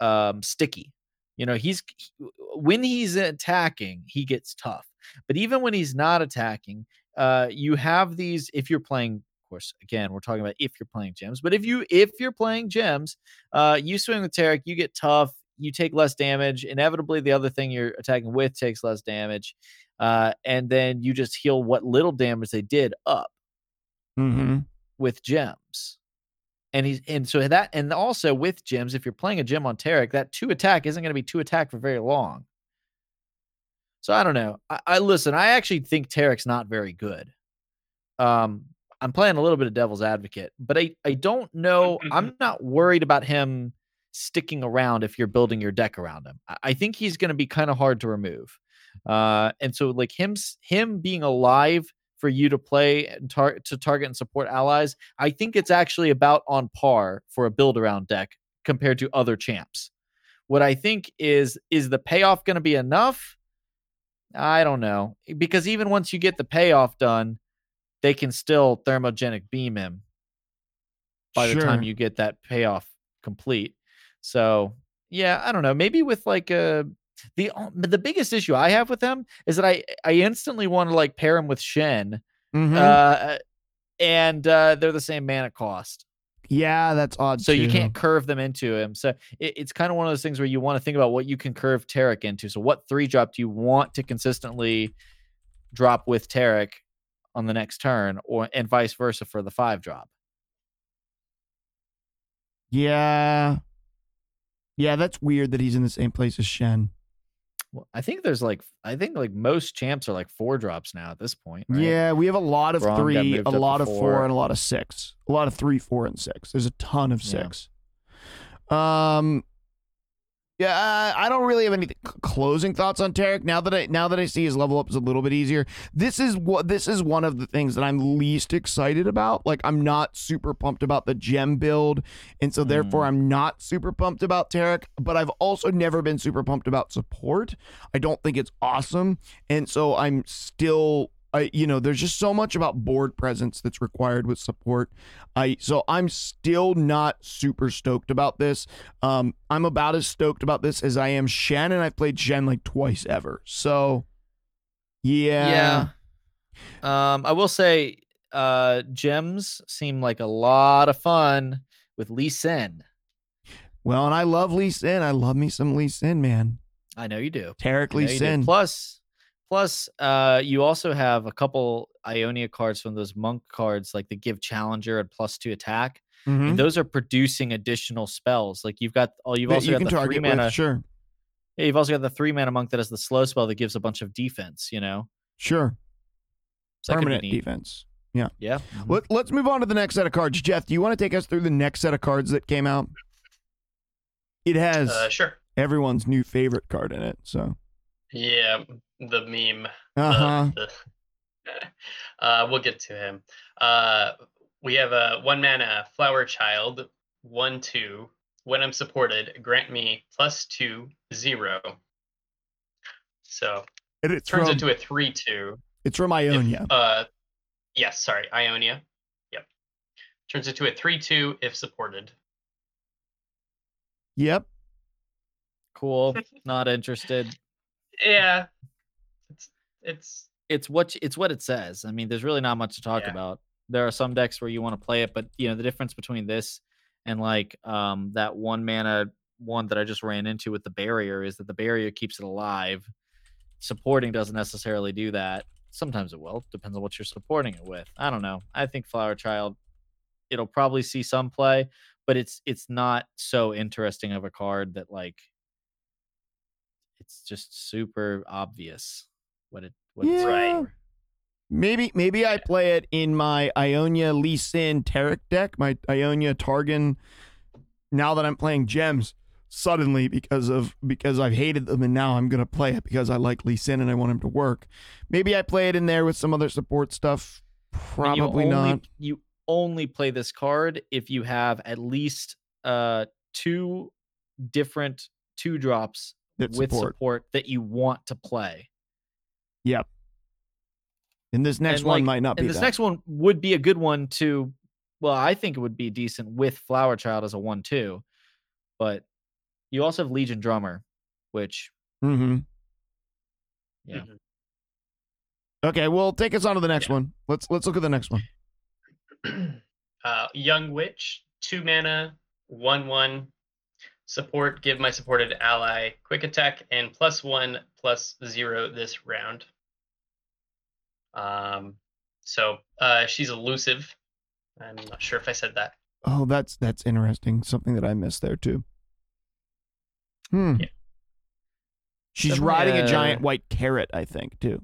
um, sticky. You know, he's he- when he's attacking, he gets tough. But even when he's not attacking, uh, you have these. If you're playing, course, again, we're talking about if you're playing gems. But if you if you're playing gems, uh, you swing with Taric, you get tough, you take less damage. Inevitably, the other thing you're attacking with takes less damage, uh, and then you just heal what little damage they did up Mhm. with gems. And he's and so that and also with gems, if you're playing a gem on Taric, that two attack isn't going to be two attack for very long. So I don't know. I, I listen. I actually think Taric's not very good. Um, I'm playing a little bit of devil's advocate, but I I don't know. (laughs) I'm not worried about him sticking around if you're building your deck around him. I, I think he's going to be kind of hard to remove. Uh, and so like him him being alive for you to play and tar- to target and support allies, I think it's actually about on par for a build around deck compared to other champs. What I think is is the payoff going to be enough? I don't know because even once you get the payoff done, they can still thermogenic beam him by the time you get that payoff complete. So yeah, I don't know. Maybe with like a the the biggest issue I have with them is that I I instantly want to like pair him with Shen, Mhm. uh, and uh, they're the same mana cost, yeah, that's odd. so you can't curve them into him. So it, it's kind of one of those things where you want to think about what you can curve Taric into. So what three drop do you want to consistently drop with Taric on the next turn, or and vice versa for the five drop? Yeah. Yeah, that's weird that he's in the same place as Shen. Well, I think there's like I think like most champs are like four drops now at this point. right? Yeah, we have a lot of Braum three, a lot of four, four. and a lot of six. A lot of three, four, and six. There's a ton of Yeah. six. Um, yeah, I I don't really have any closing thoughts on Taric. Now that I now that I see his level up is a little bit easier. This is what this is one of the things that I'm least excited about. Like I'm not super pumped about the gem build, and so therefore Mm. I'm not super pumped about Taric. But I've also never been super pumped about support. I don't think it's awesome, and so I'm still. I, you know, there's just so much about board presence that's required with support. I so I'm still not super stoked about this. Um, I'm about as stoked about this as I am Shen, and I've played Shen like twice ever. So, yeah, Yeah. Um, I will say, uh, gems seem like a lot of fun with Lee Sin. Well, and I love Lee Sin. I love me some Lee Sin, man. I know you do. Taric Lee know you do. Sin. Plus, plus, uh, you also have a couple Ionia cards from those monk cards, like the give challenger and plus two attack. Mhm. And those are producing additional spells. Like you've got, oh, you've That also you got can the three target mana. with. Sure, Yeah, you've also got the three mana monk that has the slow spell that gives a bunch of defense. You know, sure. so that could be Permanent defense. Yeah. mhm. Let, let's move on to the next set of cards. Jeff, do you want to take us through the next set of cards that came out? It has Uh, sure. everyone's new favorite card in it. So, Yeah, the meme. the- uh huh. the- (laughs) uh, we'll get to him. Uh, we have a one mana flower child, one two. When I'm supported, grant me plus two zero. So And it's turns from into a three two. it's from Ionia. Uh, yes, sorry, Ionia. Yep. Turns into a three two if supported. Yep. cool. Not interested. Yeah, it's it's it's what it's what it says. I mean, there's really not much to talk Yeah. about. There are some decks where you want to play it, but you know the difference between this and like um that one mana one that I just ran into with the barrier is that the barrier keeps it alive. Supporting doesn't necessarily do that. Sometimes it will. Depends on what you're supporting it with. I don't know. I think Flower Child it'll probably see some play, but it's it's not so interesting of a card that like it's just super obvious what it what it's Yeah. for. Maybe maybe I play it in my Ionia Lee Sin Taric deck, my Ionia Targon. Now that I'm playing gems, suddenly because of because I've hated them and now I'm gonna play it because I like Lee Sin and I want him to work. Maybe I play it in there with some other support stuff. Probably you only, not. You only play this card if you have at least uh two different two drops That with support. support. that you want to play. Yep. And this next And, one like, might not be this that. next one would be a good one to well, I think it would be decent with Flower Child as a one two. But you also have Legion Drummer, which hmm Yeah. Mhm. Okay, well, take us on to the next Yeah. one. Let's let's look at the next one. (clears throat) uh, Young Witch, two mana, one one. Support, give my supported ally quick attack and plus one plus zero this round. Um, so uh, she's elusive. I'm not sure if I said that. Oh, that's that's interesting. Something that I missed there too. Hmm. Yeah. She's Definitely, riding a uh, giant white carrot, I think, too.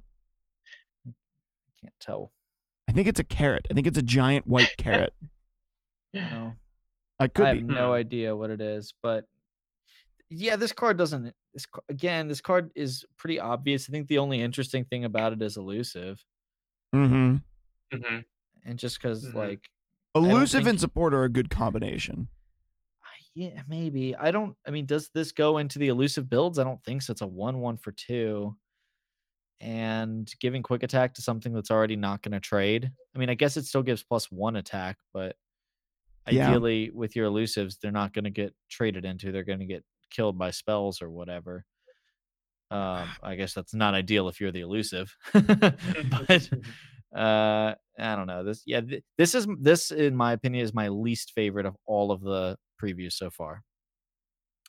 can't tell. I think it's a carrot. I think it's a giant white (laughs) carrot. No. I could I have be. no Hmm. idea what it is, but yeah, this card doesn't. This again, this card is pretty obvious. I think the only interesting thing about it is elusive, Mm-hmm. hmm and just because Mhm. like Elusive and support are a good combination. yeah, maybe I don't. I mean, does this go into the elusive builds? I don't think so. It's a one-one for two, and giving quick attack to something that's already not going to trade. I mean, I guess it still gives plus one attack, but Yeah. ideally with your elusives, they're not going to get traded into. They're going to get killed by spells or whatever. Um, I guess that's not ideal if you're the elusive, (laughs) but (laughs) uh, I don't know. This, yeah, th- this is this in my opinion is my least favorite of all of the previews so far.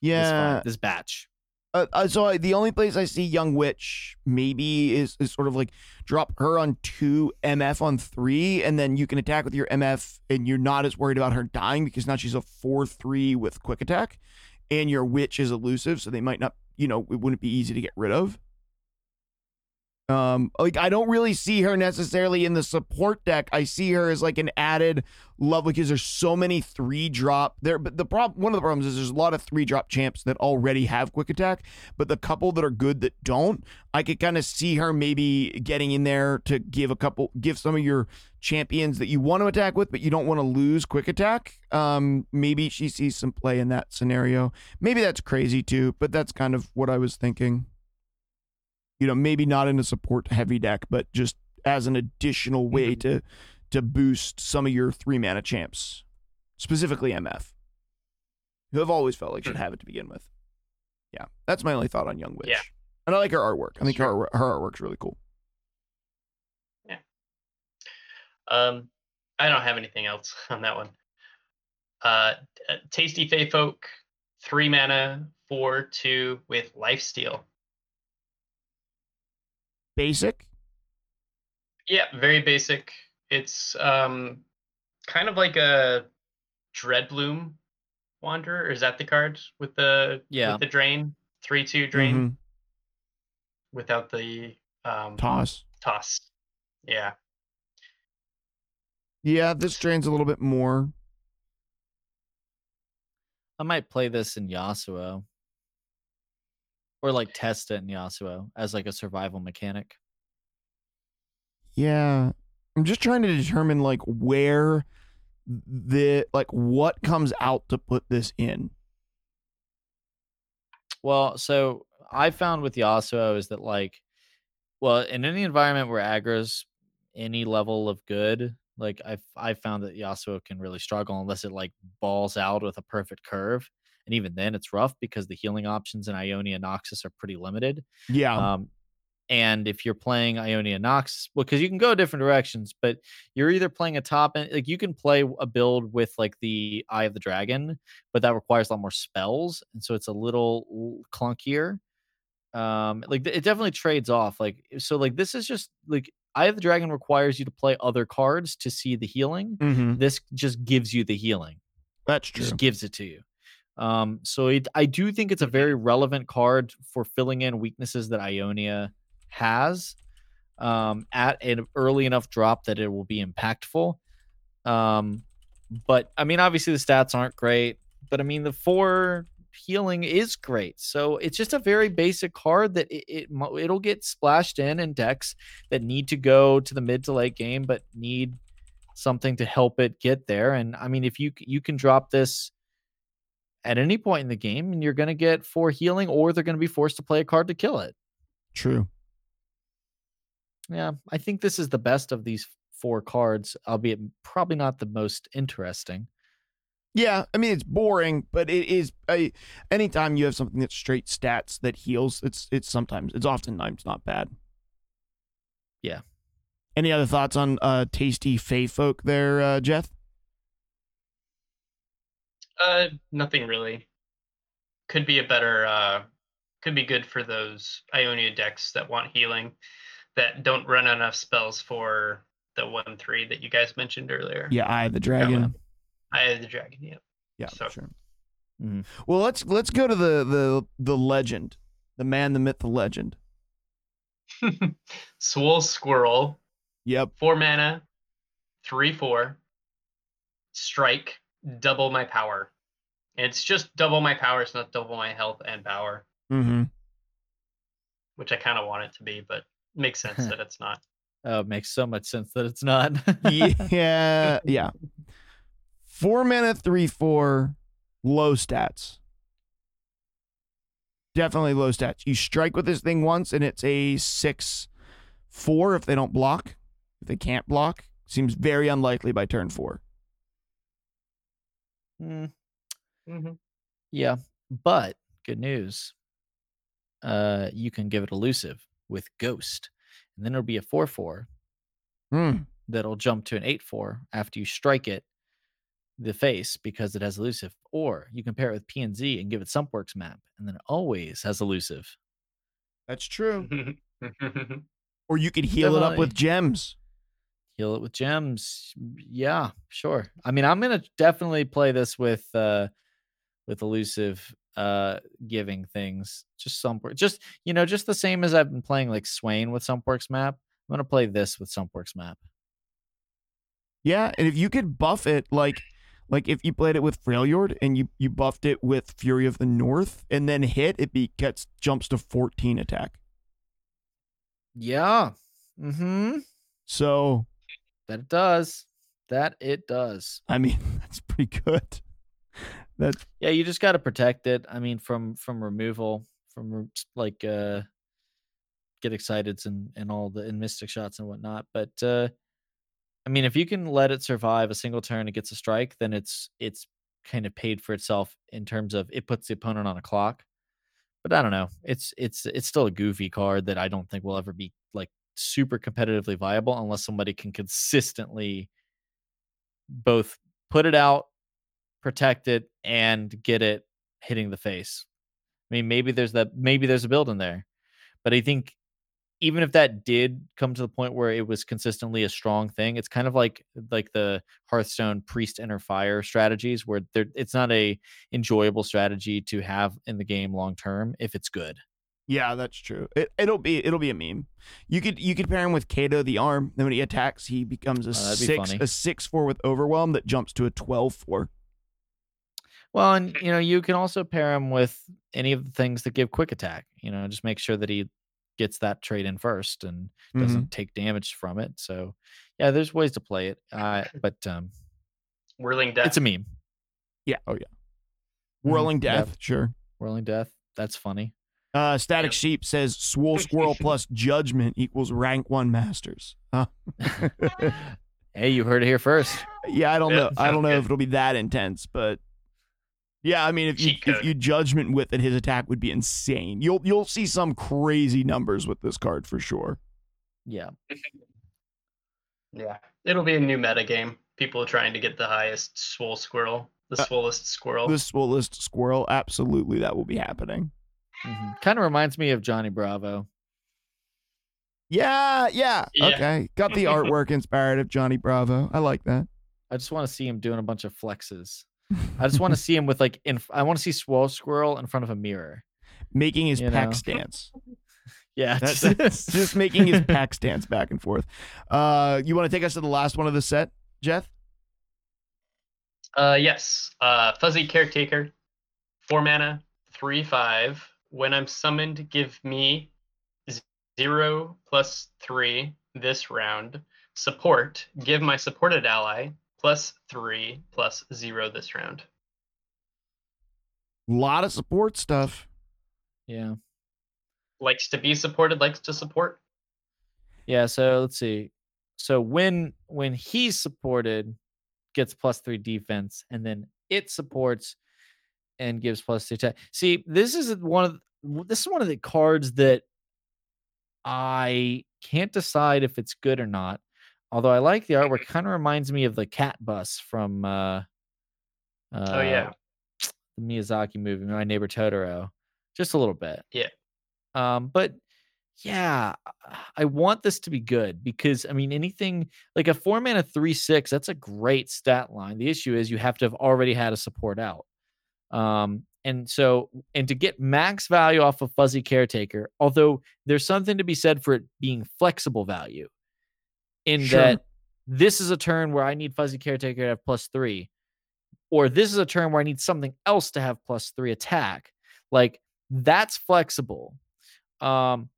Yeah. five- this batch. Uh, uh, so I, the only place I see Young Witch maybe is, is sort of like drop her on two, MF on three, and then you can attack with your MF, and you're not as worried about her dying because now she's a four three with quick attack, and your Witch is elusive, so they might not, you know, it wouldn't be easy to get rid of. Um, like I don't really see her necessarily in the support deck. I see her as like an added love because there's so many three drop there. But the problem, one of the problems is there's a lot of three drop champs that already have quick attack, but the couple that are good that don't, I could kind of see her maybe getting in there to give a couple, give some of your champions that you want to attack with, but you don't want to lose quick attack. Um, maybe she sees some play in that scenario. Maybe that's crazy too, but that's kind of what I was thinking. You know, maybe not in a support heavy deck, but just as an additional way to to boost some of your three mana champs, specifically MF, who I've always felt like should have it to begin with. Yeah, that's my only thought on Young Witch. Yeah. and I like her artwork. I think her Sure. her artwork's really cool. Yeah. Um, I don't have anything else (laughs) on that one. Uh, Tasty Faefolk, three mana, four two with life steal. Basic. Yeah, very basic. It's um kind of like a Dreadbloom Wanderer. Or is that the card with the Yeah. with the drain three two drain Mhm. without the um Toss. toss? Yeah, Yeah, this drains a little bit more. I might play this in Yasuo. Or like test it in Yasuo as like a survival mechanic. Yeah. I'm just trying to determine like where the like what comes out to put this in. Well, so I found with Yasuo is that like, well, in any environment where aggro's any level of good, like I've I found that Yasuo can really struggle unless it like balls out with a perfect curve, and even then it's rough because the healing options in Ionia Noxus are pretty limited. Yeah. Um, and if you're playing Ionia Nox, well, because you can go different directions, but you're either playing a top end, like you can play a build with like the Eye of the Dragon, but that requires a lot more spells, and so it's a little clunkier. Um, like it definitely trades off. Like so, like this is just like Eye of the Dragon requires you to play other cards to see the healing. Mhm. This just gives you the healing That's true. just gives it to you. Um, so it, I do think it's a very relevant card for filling in weaknesses that Ionia has um, at an early enough drop that it will be impactful. Um, but I mean, obviously the stats aren't great, but I mean the four healing is great. So it's just a very basic card that it, it it'll get splashed in in decks that need to go to the mid to late game, but need something to help it get there. And I mean, if you you can drop this at any point in the game, and you're going to get four healing, or they're going to be forced to play a card to kill it. True. Yeah, I think this is the best of these four cards, albeit probably not the most interesting. Yeah, I mean it's boring, but it is. I, anytime you have something that's straight stats that heals, it's it's sometimes it's oftentimes not bad. Yeah. Any other thoughts on uh tasty Faefolk there, uh, Jeff? Uh, nothing really. Could be a better. Uh, could be good for those Ionia decks that want healing, that don't run enough spells for the one three that you guys mentioned earlier. Yeah, Eye of the Dragon. I had the dragon. Yeah. Yeah, So- sure. Mm-hmm. Well, let's let's go to the the the legend, the man, the myth, the legend. (laughs) Swole Squirrel, Yep. four mana, three four, strike, double my power. And it's just double my power, it's not double my health and power, Mm-hmm. which I kind of want it to be, but makes sense that it's not. (laughs) Oh, it makes so much sense that it's not. (laughs) yeah, yeah. Four mana, three, four, low stats. Definitely low stats. You strike with this thing once, and it's a six, four if they don't block. If they can't block, seems very unlikely by turn four. Mm, Mhm. yeah, but good news. Uh, you can give it elusive with Ghost, and then it'll be a four-four Hmm. that'll jump to an eight-four after you strike it the face because it has elusive. Or you can pair it with P and Z and give it Sumpworks map, and then it always has elusive. That's true. (laughs) Or you could heal it up with gems. Heal it with gems. Yeah, sure. I mean, I'm gonna definitely play this with uh with elusive uh giving things. Just some just you know, just the same as I've been playing like Swain with Sumpworks map. I'm gonna play this with Sumpworks map. Yeah, and if you could buff it like like if you played it with Freljord and you you buffed it with Fury of the North and then hit, it be gets jumps to 14 attack. Yeah. Mm-hmm. So That it does. That it does. I mean, (laughs) that's pretty good. That's Yeah, you just got to protect it. I mean, from from removal, from like uh get excited and and all the and mystic shots and whatnot. But uh I mean, if you can let it survive a single turn, it gets a strike, then it's it's kind of paid for itself in terms of it puts the opponent on a clock. But I don't know. It's it's it's still a goofy card that I don't think will ever be like super competitively viable unless somebody can consistently both put it out, protect it, and get it hitting the face. I mean, maybe there's that maybe there's a build in there. But I think even if that did come to the point where it was consistently a strong thing, it's kind of like like the Hearthstone priest Inner Fire strategies where there it's not a enjoyable strategy to have in the game long term if it's good. yeah, that's true. It it'll be it'll be a meme. You could you could pair him with Kato the arm. Then when he attacks, he becomes a Oh, that'd be six a six four with overwhelm that jumps to a 12 four. Well, and you know, you can also pair him with any of the things that give quick attack. You know, just make sure that he gets that trade in first and doesn't take damage from it. So, yeah, there's ways to play it. Uh, but um, Whirling Death. it's a meme. Yeah. Oh yeah. Mhm. Whirling Yep. death. Sure. Whirling death. That's funny. Uh, Static Yep. Sheep says Swole Squirrel (laughs) plus Judgment equals rank one masters. Huh? (laughs) hey, you heard it here first. yeah, I don't Yeah, know. I don't sounds know good. if it'll be that intense, but yeah, I mean, if you if you Judgment with it, his attack would be insane. You'll you'll see some crazy numbers with this card for sure. Yeah. (laughs) Yeah. It'll be a new meta game. People trying to get the highest swole squirrel, the Uh, swollest squirrel. The Swollest Squirrel, absolutely, that will be happening. Kind of reminds me of Johnny Bravo. Yeah, yeah, Yeah. okay. Got the (laughs) artwork inspired of Johnny Bravo. I like that. I just want to see him doing a bunch of flexes. I just want to (laughs) see him with like in I want to see Swole Squirrel in front of a mirror. Making his You pec know. stance. (laughs) Yeah, That's, just- that's (laughs) just making his pec stance back and forth. Uh, you want to take us to the last one of the set, Jeff? Uh, yes. Uh, Fuzzy Caretaker, four mana, three five. When I'm summoned, give me zero plus three this round. Support, give my supported ally plus three plus zero this round. A lot of support stuff. Yeah. Likes to be supported, likes to support. Yeah, so let's see. So when when he's supported, gets plus three defense, and then it supports and gives plus two attack. See, this is one of this is one of the cards that I can't decide if it's good or not. Although I like the artwork, kind of reminds me of the cat bus from uh, uh oh yeah. the Miyazaki movie, My Neighbor Totoro, just a little bit. Yeah. Um, but yeah, I want this to be good because I mean, anything like a four man mana three six, that's a great stat line. The issue is you have to have already had a support out. Um, and so, and to get max value off of Fuzzy Caretaker, although there's something to be said for it being flexible value, in Sure. that this is a turn where I need Fuzzy Caretaker to have plus three, or this is a turn where I need something else to have plus three attack. Like that's flexible. Um,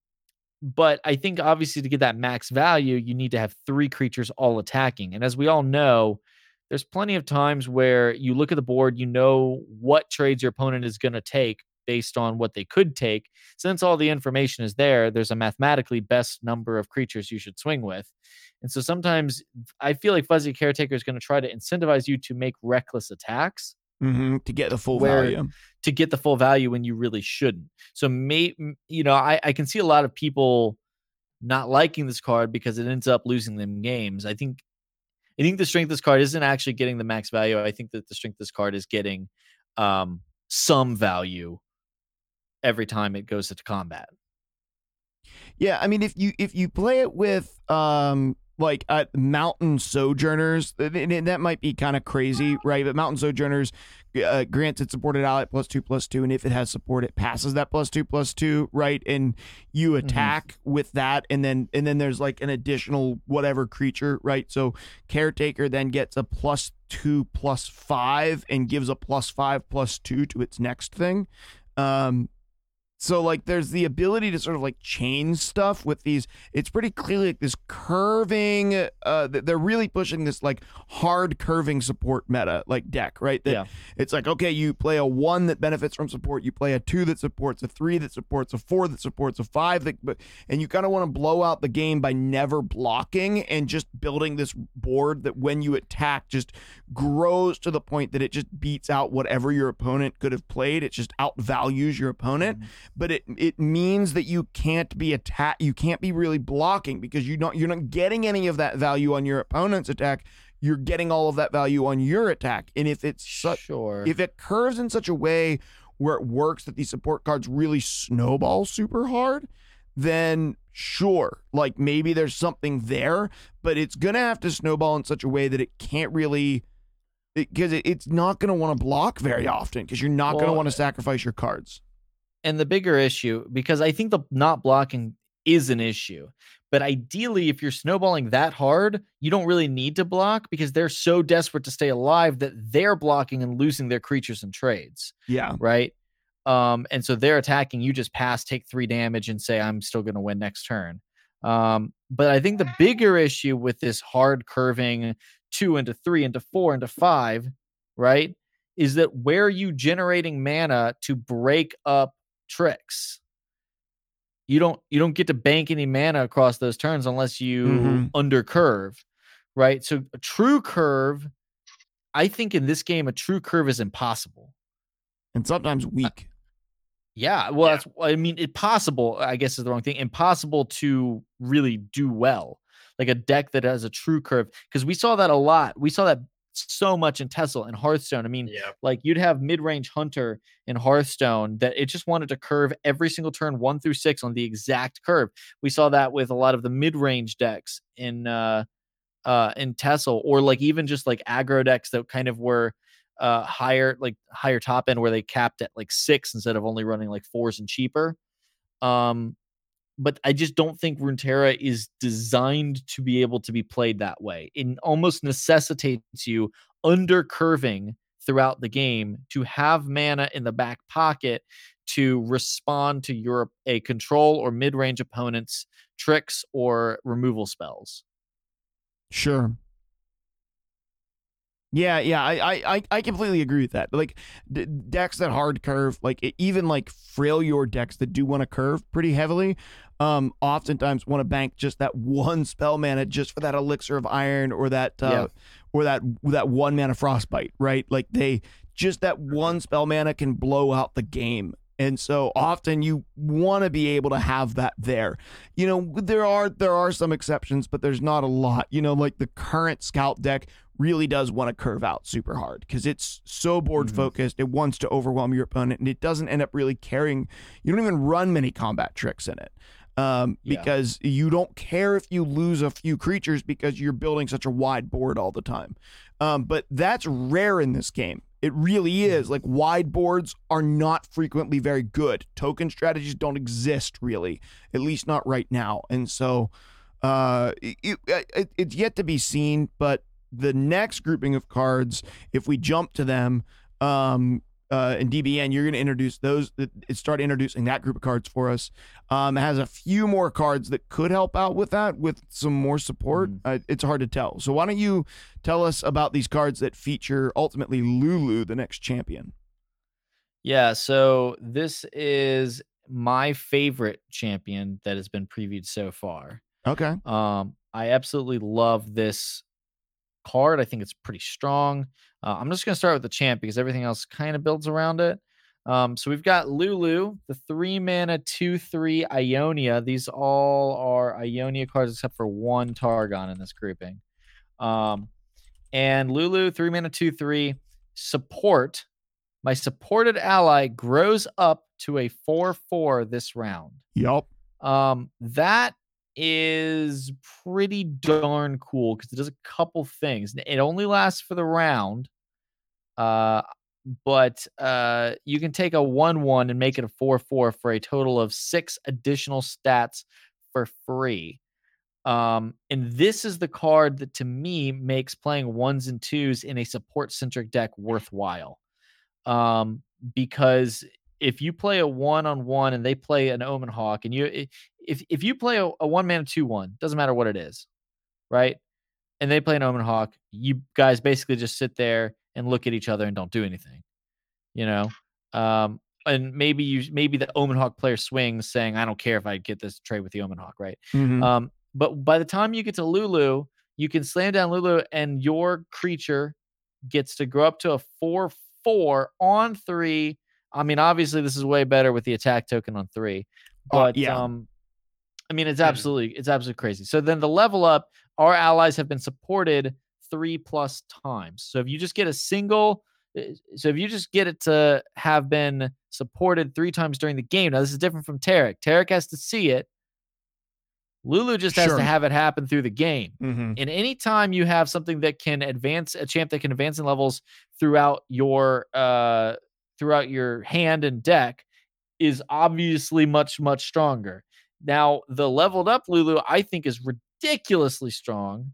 but I think obviously to get that max value, you need to have three creatures all attacking. And as we all know, there's plenty of times where you look at the board, you know what trades your opponent is going to take based on what they could take. Since all the information is there, there's a mathematically best number of creatures you should swing with. And so sometimes I feel like Fuzzy Caretaker is going to try to incentivize you to make reckless attacks hmm to get the full value. to get the full value when you really shouldn't. So may you know, I, I can see a lot of people not liking this card because it ends up losing them games. I think I think the strength of this card isn't actually getting the max value. I think that the strength of this card is getting um some value every time it goes into combat. Yeah, I mean, if you if you play it with um like uh, mountain sojourners, th- that might be kind of crazy, right? But mountain sojourners uh, grants it supported ally plus two plus two, and if it has support, it passes that plus two plus two, right? And you attack with that, and then and then there's like an additional whatever creature, right? So caretaker then gets a plus two plus five and gives a plus five plus two to its next thing. Um, so like there's the ability to sort of like chain stuff with these. It's pretty clearly like this curving. Uh, they're really pushing this like hard curving support meta like deck, right? That Yeah. It's like okay, you play a one that benefits from support, you play a two that supports, a three that supports, a four that supports, a five that, but and you kind of want to blow out the game by never blocking and just building this board that when you attack just grows to the point that it just beats out whatever your opponent could have played. It just outvalues your opponent but it it means that you can't be attack you can't be really blocking because you don't you're not getting any of that value on your opponent's attack. You're getting all of that value on your attack. And if it's such sure. if it curves in such a way where it works that these support cards really snowball super hard then sure like maybe there's something there but it's gonna have to snowball in such a way that it can't really because it, it's not going to want to block very often because you're not going to want to sacrifice your cards and the bigger issue because I think the not blocking is an issue. But ideally, if you're snowballing that hard, you don't really need to block because they're so desperate to stay alive that they're blocking and losing their creatures and trades, yeah right? Um, and so they're attacking. You just pass, take three damage, and say, "I'm still going to win next turn." Um, but I think the bigger issue with this hard curving two into three into four into five, right, is that where are you generating mana to break up tricks? You don't you don't get to bank any mana across those turns unless you Mhm. under curve, right? So a true curve, I think in this game a true curve is impossible. and sometimes weak. Yeah, well, Yeah. that's I mean, it possible. I guess is the wrong thing. Impossible to really do well, like a deck that has a true curve. Because we saw that a lot. We saw that so much in TESL and Hearthstone. I mean, Yeah. like you'd have mid-range hunter in Hearthstone that it just wanted to curve every single turn one through six on the exact curve. We saw that with a lot of the mid-range decks in uh uh in TESL, or like even just like aggro decks that kind of were uh higher like higher top end where they capped at like six instead of only running like fours and cheaper. Um but I just don't think Runeterra is designed to be able to be played that way. It almost necessitates you under curving throughout the game to have mana in the back pocket to respond to your a control or mid-range opponent's tricks or removal spells. Sure. Yeah, yeah, I, I, I- I completely agree with that. Like d- decks that hard curve, like e- even like Freljord decks that do want to curve pretty heavily, um, oftentimes want to bank just that one spell mana just for that elixir of iron or that, uh, Yeah. or that that one mana frostbite, right? Like they just that one spell mana can blow out the game. And so often you want to be able to have that there. You know, there are there are some exceptions, but there's not a lot. You know, like the current scout deck really does want to curve out super hard because it's so board Mhm. focused. It wants to overwhelm your opponent, and it doesn't end up really carrying. You don't even run many combat tricks in it um, Yeah. because you don't care if you lose a few creatures because you're building such a wide board all the time. Um, but that's rare in this game. It really is. Like wide boards are not frequently very good. Token strategies don't exist really, at least not right now. And so uh, it, it, it's yet to be seen. But the next grouping of cards, if we jump to them, um, uh, in DBN, you're going to introduce those. Start introducing that group of cards for us. Um, it has a few more cards that could help out with that, with some more support. Mhm. Uh, it's hard to tell. So why don't you tell us about these cards that feature ultimately Lulu, the next champion? Yeah, so this is my favorite champion that has been previewed so far. Okay. Um, I absolutely love this card. I think it's pretty strong. Uh, I'm just going to start with the champ because everything else kind of builds around it. Um, so we've got Lulu, the three mana, two, three Ionia. These all are Ionia cards except for one Targon in this grouping. Um, and Lulu, three mana, two, three, support. My supported ally grows up to a 4 4 this round. Yup. Um, that is pretty darn cool because it does a couple things. It only lasts for the round, uh, but uh, you can take a one-one and make it a four-four for a total of six additional stats for free. Um, and this is the card that to me makes playing ones and twos in a support-centric deck worthwhile. Um, because if you play a one-on-one and they play an Omen Hawk, and you i- if if you play a, a one mana two one, doesn't matter what it is, right? And they play an Omen Hawk, you guys basically just sit there and look at each other and don't do anything, you know. Um, and maybe you maybe the Omen Hawk player swings, saying, "I don't care if I get this trade with the Omen Hawk," right? Mhm. Um, but by the time you get to Lulu, you can slam down Lulu, and your creature gets to grow up to a four four on three. I mean, obviously, this is way better with the attack token on three, Uh, but yeah. um, I mean, it's Mhm. absolutely it's absolutely crazy. So then the level up, our allies have been supported three plus times. So if you just get a single, uh, so if you just get it to have been supported three times during the game, now this is different from Taric. Taric has to see it. Lulu just has Sure. to have it happen through the game. Mhm. And anytime you have something that can advance a champ that can advance in levels throughout your uh throughout your hand and deck is obviously much much stronger. Now, the leveled up Lulu I think is ridiculously strong.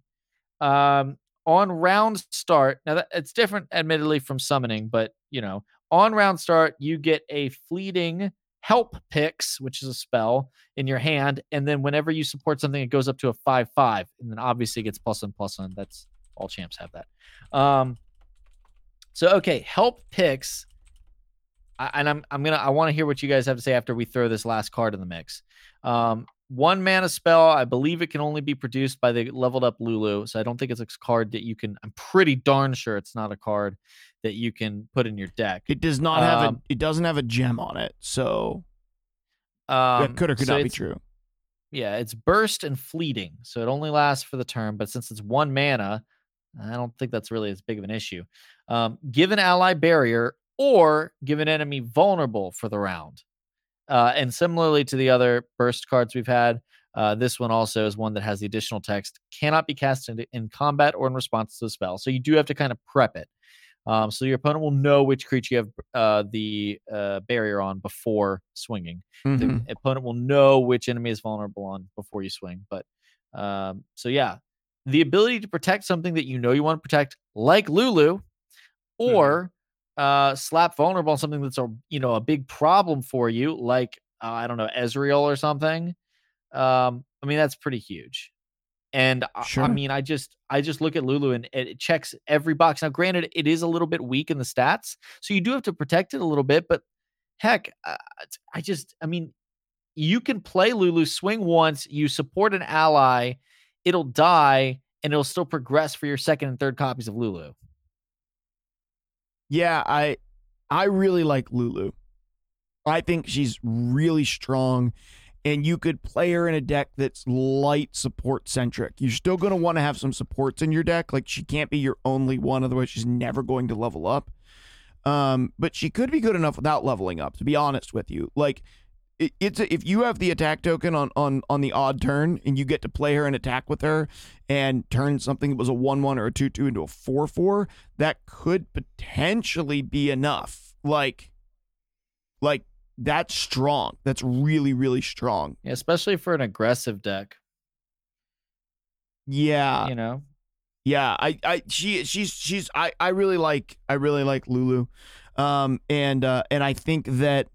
Um on round start, now that it's different admittedly from summoning, but you know, on round start you get a fleeting Help Pix, which is a spell in your hand, and then whenever you support something, it goes up to a five five, and then obviously it gets plus one plus one. That's all champs have that. Um, so okay, Help Pix, I, and I'm I'm gonna I want to hear what you guys have to say after we throw this last card in the mix. Um, one mana spell, I believe it can only be produced by the leveled up Lulu, so I don't think it's a card that you can. I'm pretty darn sure it's not a card that you can put in your deck. It does not have a. Um, It doesn't have a gem on it, so Um, that could or could so not be true. Yeah, it's burst and fleeting, so it only lasts for the turn. But since it's one mana, I don't think that's really as big of an issue. Um, give an ally barrier or give an enemy vulnerable for the round. Uh, and similarly to the other burst cards we've had, uh, this one also is one that has the additional text cannot be cast in, in combat or in response to the spell. So you do have to kind of prep it. Um, so your opponent will know which creature you have uh, the uh, barrier on before swinging Mhm. the opponent will know which enemy is vulnerable on before you swing. But um, so yeah, the ability to protect something that you know you want to protect, like Lulu, or uh, slap vulnerable on something that's a you know a big problem for you, like uh, I don't know Ezreal or something. Um, I mean that's pretty huge. And I- Sure. I mean, I just I just look at Lulu and it it checks every box. Now, granted, it is a little bit weak in the stats, so you do have to protect it a little bit. But heck, uh, I just I mean, you can play Lulu, swing once, you support an ally, it'll die, and it'll still progress for your second and third copies of Lulu. Yeah, I I really like Lulu. I think she's really strong and you could play her in a deck that's light support centric. You're still going to want to have some supports in your deck. Like she can't be your only one otherwise she's never going to level up. Um but she could be good enough without leveling up to be honest with you. Like it, it's a, if you have the attack token on on on the odd turn and you get to play her and attack with her and turn something that was a 1-1 or a 2-2 into a 4-4 that could potentially be enough. Like, like that's strong. That's really, really strong. Yeah, especially for an aggressive deck. Yeah, you know, yeah. I, I, she, she's, she's. I, I really like, I really like Lulu, um, and, uh, and I think that.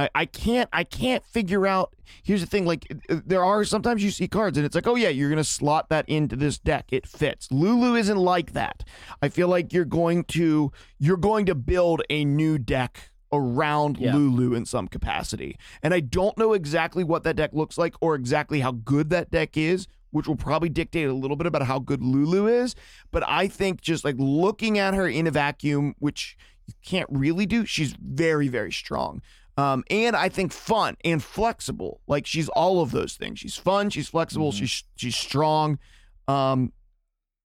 I, I can't I can't figure out. Here's the thing: like uh, there are sometimes you see cards and it's like, oh yeah, you're gonna slot that into this deck. It fits. Lulu isn't like that. I feel like you're going to you're going to build a new deck around Yeah. Lulu in some capacity. And I don't know exactly what that deck looks like or exactly how good that deck is, which will probably dictate a little bit about how good Lulu is. But I think just like looking at her in a vacuum, which you can't really do, she's very, very strong. Um, and I think fun and flexible. Like she's all of those things. She's fun. She's flexible. Mhm. She's she's strong. Um,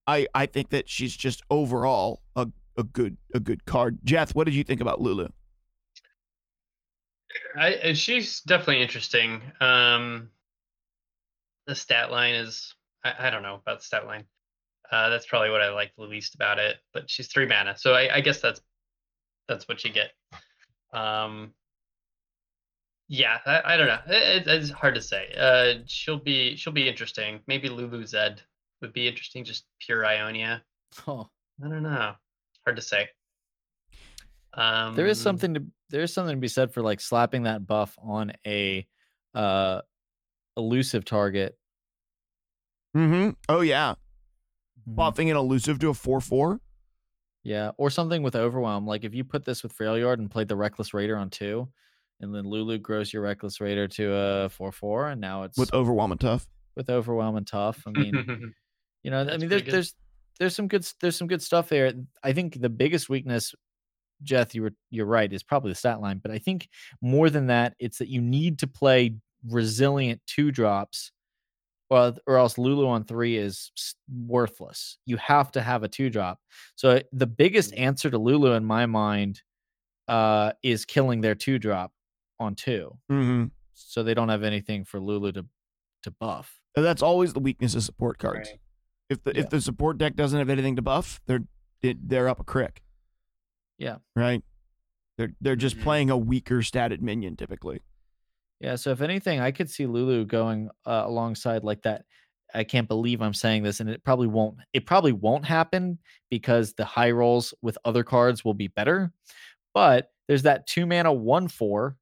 I I think that she's just overall a, a good a good card. Jeff, what did you think about Lulu? I, she's definitely interesting. Um, the stat line is I, I don't know about the stat line. Uh, that's probably what I like the least about it. But she's three mana, so I, I guess that's that's what you get. Um, yeah, I, I don't know. It, it's hard to say. Uh, she'll be she'll be interesting. Maybe Lulu Zed would be interesting. Just pure Ionia. oh, I don't know. Hard to say. Um, there is something to there is something to be said for like slapping that buff on a uh elusive target. Mm-hmm. Oh yeah, Mhm. buffing an elusive to a four four. Yeah, or something with overwhelm. Like if you put this with Freljord and played the Reckless Raider on two, and then Lulu grows your Reckless Raider to a four four, and now it's with overwhelm and tough. with overwhelm and tough. I mean, (laughs) you know, I mean, there's there's there's some good there's some good stuff there. I think the biggest weakness, Jeff, you were you're right, is probably the stat line. But I think more than that, it's that you need to play resilient two drops, or or else Lulu on three is worthless. You have to have a two drop. So the biggest answer to Lulu in my mind, uh, is killing their two drop on two, Mm-hmm. so they don't have anything for Lulu to to buff. And that's always the weakness of support cards. Right. If the Yeah. if the support deck doesn't have anything to buff, they're it, they're up a crick. Yeah. Right. They're they're just Mhm. playing a weaker statted minion typically. Yeah, so if anything, I could see Lulu going uh, alongside like that. I can't believe I'm saying this, and it probably won't. It probably won't happen because the high rolls with other cards will be better. But there's that two mana one four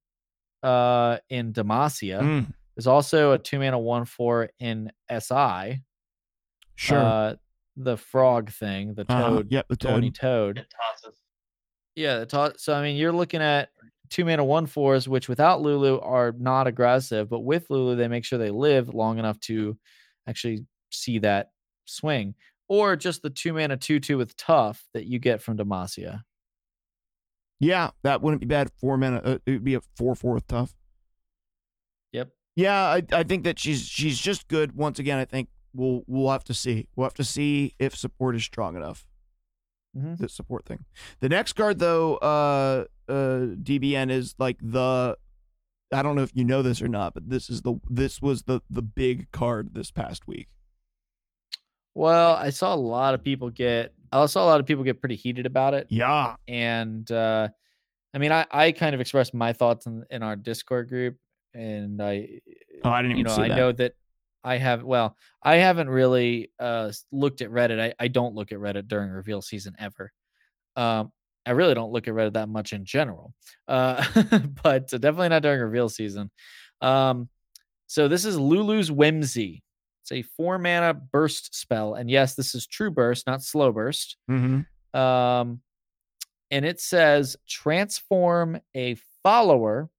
uh, in Demacia. Mm, There's also a two mana one four in SI. sure. Uh, the frog thing, the Uh-huh. toad, Yep, the Tony toad. Toad. Yeah, the to- so I mean, you're looking at two mana one fours, which without Lulu are not aggressive, but with Lulu, they make sure they live long enough to actually see that swing, or just the two mana two two with tough that you get from Demacia. Yeah, that wouldn't be bad. Four mana. Uh, it would be a four four tough. Yep. Yeah, I, I think that she's she's just good. Once again, I think we'll we'll have to see. We'll have to see if support is strong enough. Mhm. The support thing. The next card though, uh, uh, DBN is like the. I don't know if you know this or not, but this is the this was the the big card this past week. Well, I saw a lot of people get. I saw a lot of people get pretty heated about it. Yeah. and uh i mean i i kind of expressed my thoughts in, in our discord group and i Oh, I didn't you even know i that. know that i have well i haven't really uh looked at reddit i, I don't look at reddit during reveal season ever um i really don't look at reddit that much in general uh (laughs) but definitely not during reveal season um so this is lulu's whimsy It's a four mana burst spell. And yes, this is true burst, not slow burst. Mm-hmm. Um, and it says transform a follower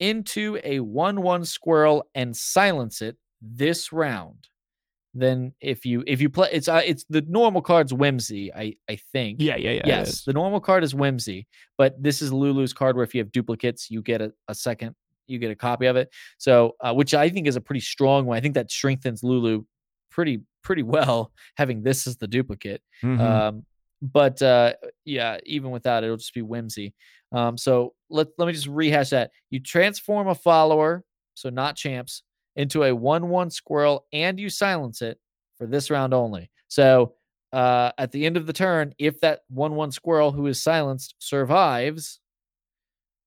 into a 1 1 squirrel and silence it this round. Then if you if you play it's uh, it's the normal card's whimsy I I think Yeah, yeah, yeah. yes the normal card is whimsy but this is Lulu's card where if you have duplicates you get a, a second you get a copy of it so uh, which I think is a pretty strong one I think that strengthens Lulu pretty pretty well having this as the duplicate Mhm. um, but uh, yeah, even without it, it'll just be whimsy. Um, so let let me just rehash that. You transform a follower, so not champs, into a one-one squirrel, and you silence it for this round only. So uh, at the end of the turn, if that one-one squirrel who is silenced survives,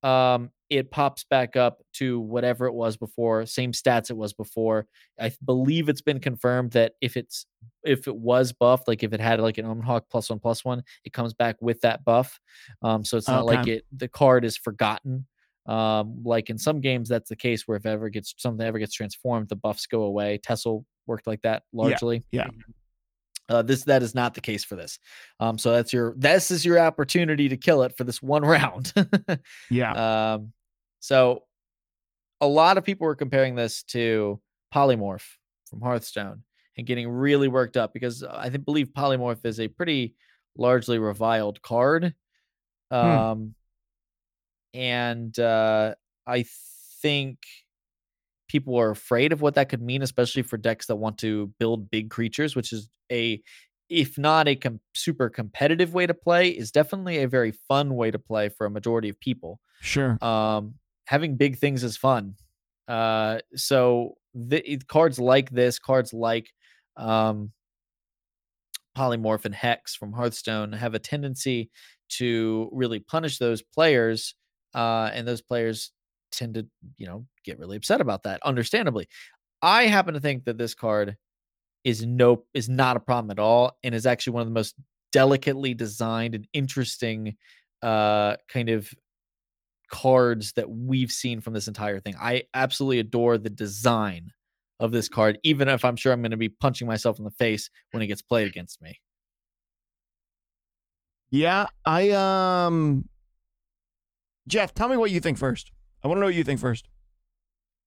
um, it pops back up to whatever it was before, same stats it was before. I believe it's been confirmed that if it's if it was buffed, like if it had like an Omen Hawk plus one plus one, it comes back with that buff. Um, so it's not like it the card is forgotten. Um, like in some games, that's the case where if ever gets something ever gets transformed, the buffs go away. Tessel worked like that largely. yeah. Uh, this that is not the case for this. Um, so that's your this is your opportunity to kill it for this one (laughs) round. yeah. Um, so a lot of people were comparing this to Polymorph from Hearthstone and getting really worked up because I think believe Polymorph is a pretty largely reviled card. Um, and uh, I think people are afraid of what that could mean, especially for decks that want to build big creatures, which is a if not a com- super competitive way to play, is definitely a very fun way to play for a majority of people Sure. um having big things is fun. Uh so the it- cards like this cards like um polymorph and hex from hearthstone have a tendency to really punish those players uh and those players tend to you know get really upset about that understandably. I happen to think that this card is no is not a problem at all and is actually one of the most delicately designed and interesting uh kind of cards that we've seen from this entire thing. I absolutely adore the design of this card, even if I'm sure I'm going to be punching myself in the face when it gets played against me. Yeah, I um Jeff, tell me what you think first. I want to know what you think first.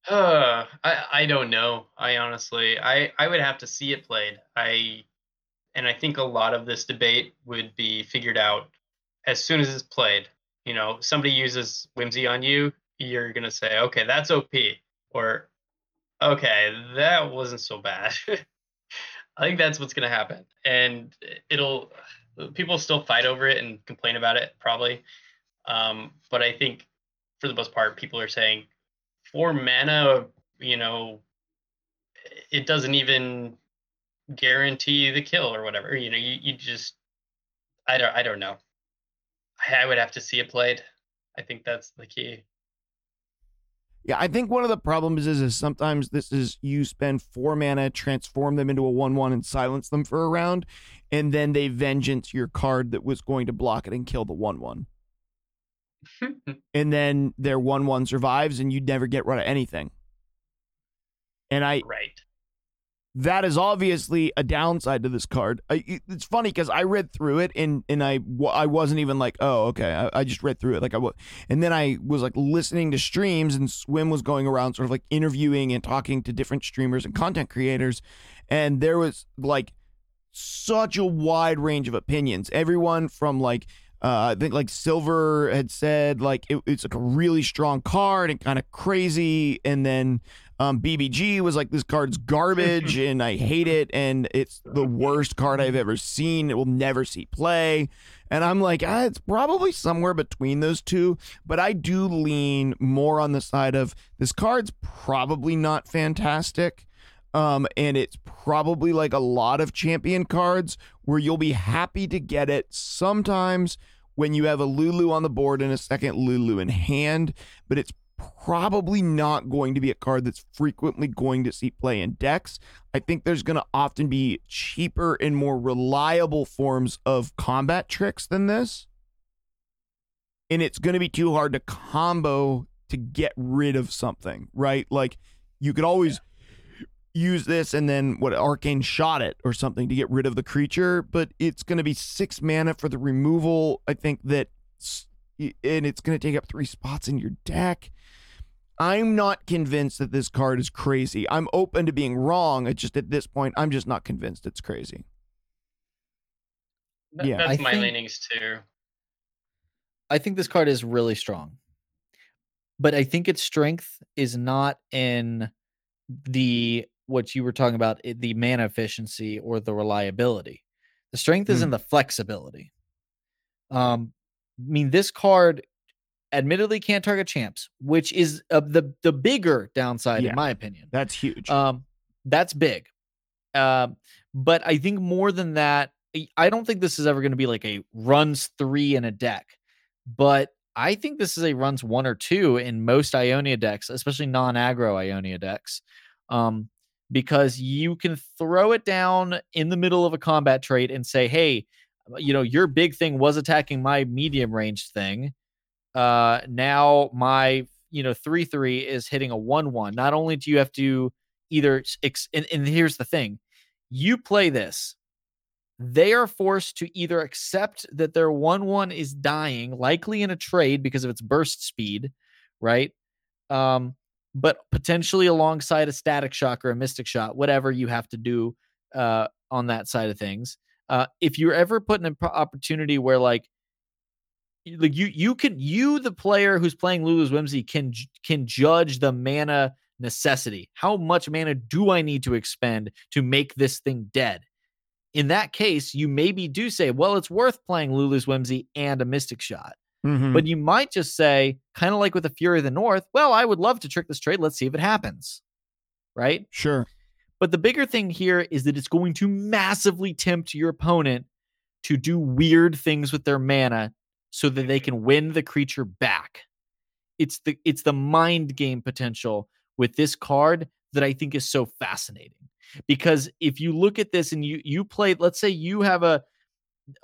Uh, I I don't know. I honestly, I I would have to see it played. I, and I think a lot of this debate would be figured out as soon as it's played. You know, somebody uses whimsy on you, you're gonna say, okay, that's OP, or okay, that wasn't so bad. (laughs) I think that's what's gonna happen, and it'll people still fight over it and complain about it probably. Um, but I think for the most part, people are saying for mana, you know, it doesn't even guarantee the kill or whatever. You know, you, you just I don't I don't know. I, I would have to see it played. I think that's the key. Yeah, I think one of the problems is is sometimes this is you spend four mana, transform them into a one one, and silence them for a round, and then they vengeance your card that was going to block it and kill the one one, (laughs) and then their one one survives, and you never get rid of anything. And I right. That is obviously a downside to this card. It's funny because I read through it and and I I wasn't even like oh okay I, I just read through it like I was and then I was like listening to streams and Swim was going around sort of like interviewing and talking to different streamers and content creators and there was like such a wide range of opinions. Everyone from like uh, I think like Silver had said like it, it's like a really strong card and kind of crazy, and then um, BBG was like this card's garbage and I hate it and it's the worst card I've ever seen. It will never see play. And I'm like, ah, it's probably somewhere between those two, but I do lean more on the side of this card's probably not fantastic. Um, and it's probably like a lot of champion cards where you'll be happy to get it sometimes when you have a Lulu on the board and a second Lulu in hand, but it's probably not going to be a card that's frequently going to see play in decks. I think there's going to often be cheaper and more reliable forms of combat tricks than this. And it's going to be too hard to combo to get rid of something, right? Like you could always use this and then what arcane shot it or something to get rid of the creature, but it's going to be six mana for the removal. I think that, and it's going to take up three spots in your deck. I'm not convinced that this card is crazy. I'm open to being wrong. It's just at this point, I'm just not convinced it's crazy. Th- Yeah. that's I my think- leanings too. I think this card is really strong. But I think its strength is not in the what you were talking about the mana efficiency or the reliability. The strength is in the flexibility. Um, I mean, this card admittedly can't target champs, which is uh, the the bigger downside Yeah. in my opinion. That's huge. Um, that's big. Um, but I think more than that, I- don't think this is ever going to be like a runs three in a deck. But I think this is a runs one or two in most Ionia decks, especially non-aggro Ionia decks. Um, because you can throw it down in the middle of a combat trait and say, hey, you know, your big thing was attacking my medium range thing. Uh, now my you know three three is hitting a one one. Not only do you have to either ex- and, and here's the thing, you play this, they are forced to either accept that their one one is dying, likely in a trade because of its burst speed, right? Um, but potentially alongside a static shock or a mystic shot, whatever you have to do uh, on that side of things. Uh, if you're ever put in an opportunity where like like you you can you the player who's playing Lulu's Whimsy can can judge the mana necessity. How much mana do I need to expend to make this thing dead? In that case, you maybe do say, well, it's worth playing Lulu's Whimsy and a Mystic Shot. Mhm. But you might just say, kind of like with the Fury of the North, well, I would love to trick this trade. Let's see if it happens. Right? sure. But the bigger thing here is that it's going to massively tempt your opponent to do weird things with their mana so that they can win the creature back. It's the it's the mind game potential with this card that I think is so fascinating. Because if you look at this and you you play, let's say you have a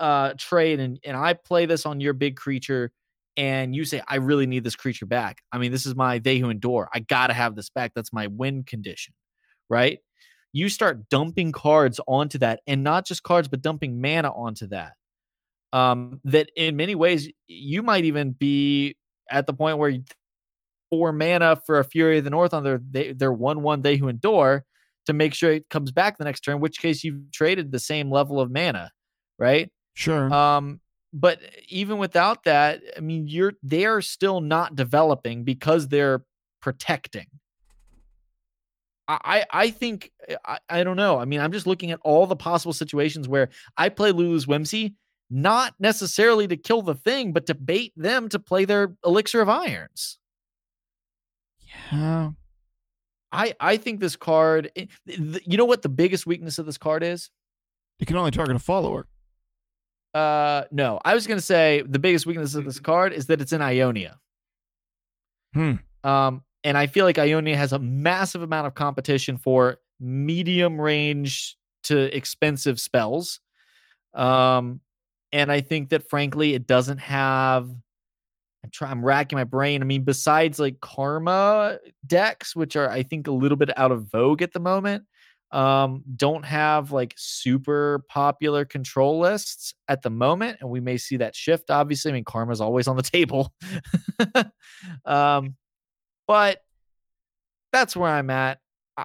uh trade and, and I play this on your big creature and you say, I really need this creature back. I mean, this is my they who endure. I gotta have this back. That's my win condition, right? you start dumping cards onto that and not just cards but dumping mana onto that um that in many ways you might even be at the point where you four mana for a fury of the north on their they, their one one they who endure to make sure it comes back the next turn in which case you've traded the same level of mana right Sure. um, but even without that, I mean, you're they are still not developing because they're protecting. I I I think I, I don't know. I mean, I'm just looking at all the possible situations where I play Lulu's Whimsy, not necessarily to kill the thing, but to bait them to play their Elixir of Irons. yeah. I I think this card. eh, You know what the biggest weakness of this card is? It can only target a follower. Uh, no, I was gonna say the biggest weakness of this card is that it's in Ionia. Hmm. Um, and I feel like Ionia has a massive amount of competition for medium range to expensive spells. Um, and I think that frankly, it doesn't have. I'm trying. I'm racking my brain. I mean, besides like Karma decks, which are I think a little bit out of vogue at the moment, um, don't have like super popular control lists at the moment, and we may see that shift. Obviously, I mean, Karma's always on the (laughs) table. um, but that's where I'm at.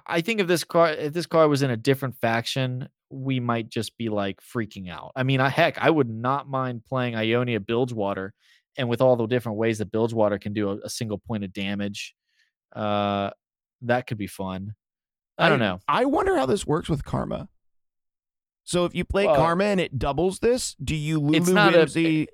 I- think if this car if this car was in a different faction, we might just be like freaking out. I mean, I, heck, I would not mind playing Ionia Bilgewater, and with all the different ways that Bilgewater can do a, a single point of damage, uh, that could be fun. I don't know. I wonder how this works with karma. So if you play Well- karma and it doubles this, do you Lulu It's not a-?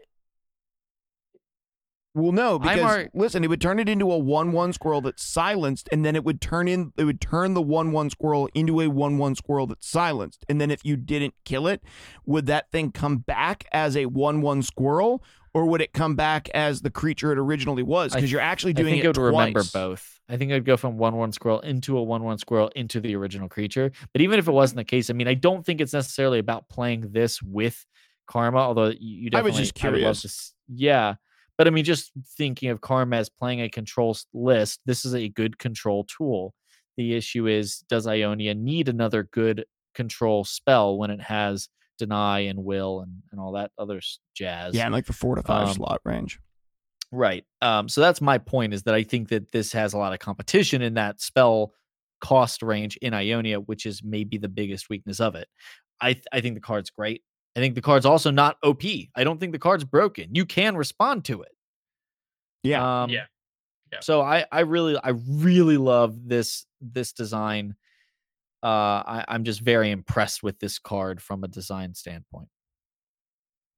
Well, no, because listen, it would turn it into a one-one squirrel that's silenced, and then it would turn in. It would turn the one-one squirrel into a one-one squirrel that's silenced, and then if you didn't kill it, would that thing come back as a one-one squirrel, or would it come back as the creature it originally was? Because you're actually doing I think it it would remember both. I think I'd go from one one squirrel into a one one squirrel into the original creature. But even if it wasn't the case, I mean, I don't think it's necessarily about playing this with karma. Although you, you I was definitely, just would love curious. to yeah, but I mean, just thinking of karma as playing a control list, this is a good control tool the issue is does Ionia need another good control spell when it has deny and will and, and all that other jazz? Yeah, and like the four to five Um, slot range. Right. Um, so that's my point is that I think that this has a lot of competition in that spell cost range in Ionia, which is maybe the biggest weakness of it. I th- I think the card's great. I think the card's also not OP. I don't think the card's broken. You can respond to it. Yeah. Um, Yeah. Yeah. So I I really I really love this this design. Uh, I, I'm just very impressed with this card from a design standpoint.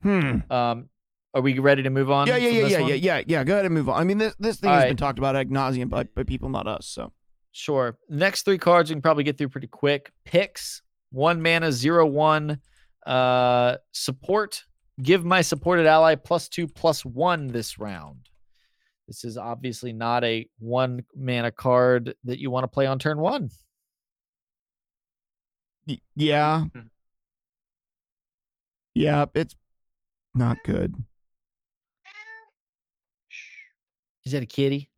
Hmm. Um, are we ready to move on? Yeah, yeah, yeah, yeah, one? yeah, yeah, yeah. Go ahead and move on. I mean, this this thing All has right. been talked about ad nauseum by, by people, not us. So Sure. Next three cards we can probably get through pretty quick. Pix, one mana, zero one. Uh support. Give my supported ally plus two plus one this round. This is obviously not a one mana card that you want to play on turn one. yeah, Mhm. yeah, it's not good. Is that a kitty?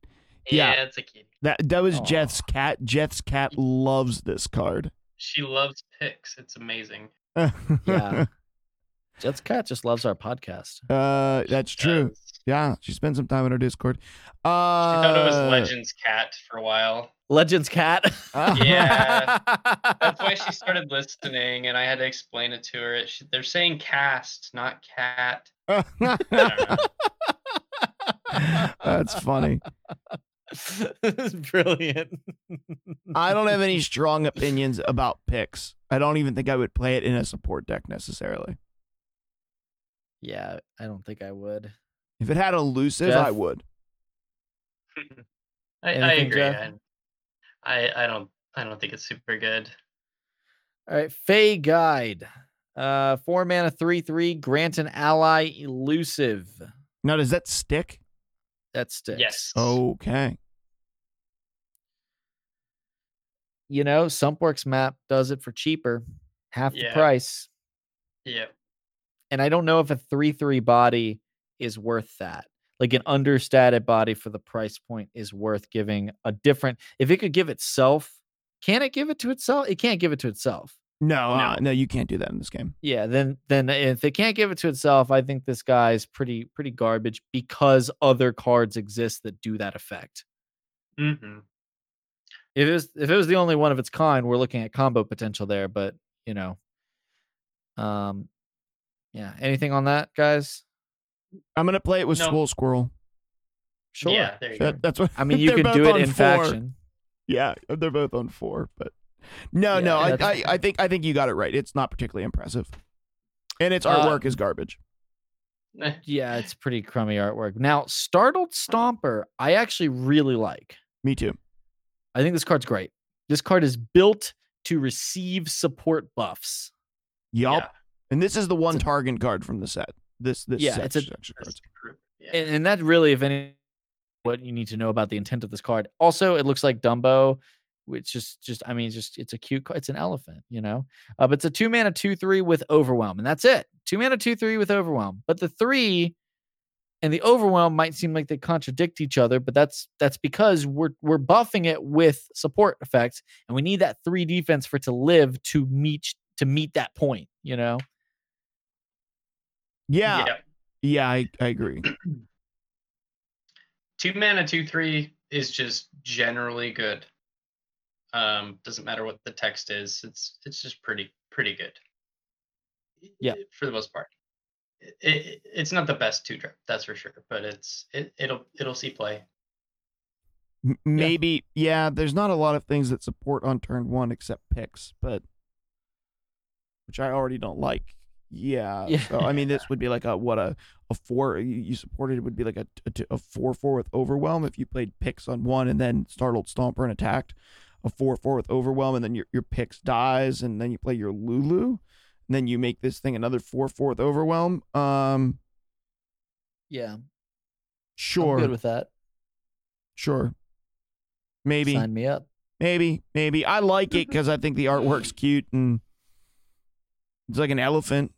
Yeah. Yeah, it's a kitty. That that was Aw. Jeff's cat. Jeff's cat loves this card. She loves Pix. It's amazing. Yeah. (laughs) Jet's cat just loves our podcast. uh, that's true. Does. Yeah, she spent some time in our Discord. She Uh, thought it was Legends Cat for a while. Legends cat. (laughs) Yeah. (laughs) That's why she started listening, and I had to explain it to her. She, they're saying cast, not cat. I don't know. That's funny. It's (laughs) brilliant. I don't have any (laughs) strong opinions about Pix. I don't even think I would play it in a support deck necessarily. Yeah, I don't think I would. If it had elusive, I would. (laughs) I, I agree. Jeff? I I don't I don't think it's super good. All right, Fae Guide. Uh, four mana, three three. Grant an ally elusive. Now, does that stick? That sticks. Yes. Okay. You know, Sumpworks map does it for cheaper, half the price. Yeah. And I don't know if a three three body is worth that. Like an understated body for the price point is worth giving a different. If it could give itself, can it give it to itself? It can't give it to itself. No, uh, No. no, you can't do that in this game. Yeah, then then if it can't give it to itself, I think this guy's pretty pretty garbage because other cards exist that do that effect. hmm If it was if it was the only one of its kind, we're looking at combo potential there, but you know. Um yeah, anything on that, guys? I'm gonna play it with No. Swole Squirrel. Sure. Yeah. There you go. That, that's what I mean, you (laughs) they're can do it in four. faction. Yeah, they're both on four, but no, Yeah, no, I, I, I think I think you got it right. It's not particularly impressive, and its Uh, artwork is garbage. Eh, Yeah, it's pretty crummy artwork. Now, Startled Stomper, I actually really like. Me too. I think this card's great. This card is built to receive support buffs. Yup. Yeah. And this is the one a- target card from the set. This this Yeah, set it's a- section that's cards. the. Yeah. And, and that really, if any, what you need to know about the intent of this card. Also, it looks like Dumbo, which just just, I mean, just it's a cute, it's an elephant, you know. Uh, but it's a two mana two three with overwhelm, and that's it. Two mana two three with overwhelm. But the three and the overwhelm might seem like they contradict each other, but that's that's because we're we're buffing it with support effects, and we need that three defense for it to live to meet to meet that point, you know. Yeah, yeah, I, I agree. (clears throat) Two mana, two three is just generally good. Um, doesn't matter what the text is. It's it's just pretty pretty good. Yeah. for the most part. It, it, it's not the best two drop, that's for sure, but it's it, it'll it'll see play. Maybe, yeah. There's not a lot of things that support on turn one except Pix, but which I already don't like. Yeah. (laughs) Yeah. So I mean, this would be like a what a a four. You, you supported it would be like a a four four with overwhelm if you played Pix on one and then startled stomper and attacked. A four four with overwhelm and then your your Pix dies and then you play your Lulu and then you make this thing another four four with overwhelm. Um, Yeah, sure, I'm good with that. sure. Maybe. Sign me up. Maybe, maybe. I like it because I think the artwork's cute and it's like an elephant.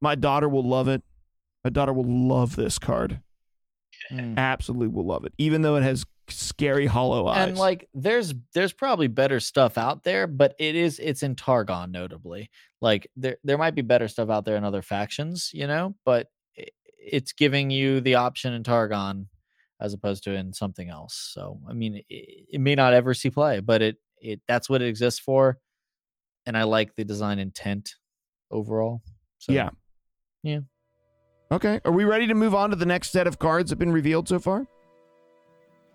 My daughter will love it. My daughter will love this card. Mm. Absolutely will love it. Even though it has scary hollow eyes. and like there's there's probably better stuff out there but it is it's in targon notably like there there might be better stuff out there in other factions you know but it's giving you the option in targon as opposed to in something else so i mean it, it may not ever see play but it it that's what it exists for and i like the design intent overall so yeah. yeah. Okay. Are we ready to move on to the next set of cards that have been revealed so far?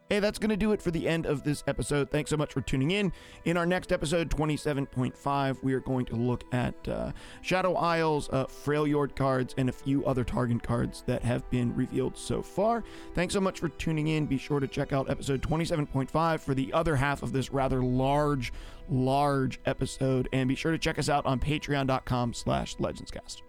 Hey, that's going to do it for the end of this episode. Thanks so much for tuning in. In our next episode, 27.5, we are going to look at uh, Shadow Isles, uh, Freljord cards, and a few other Targon cards that have been revealed so far. Thanks so much for tuning in. Be sure to check out episode 27.5 for the other half of this rather large, large episode. And be sure to check us out on patreon.com slash legendscast.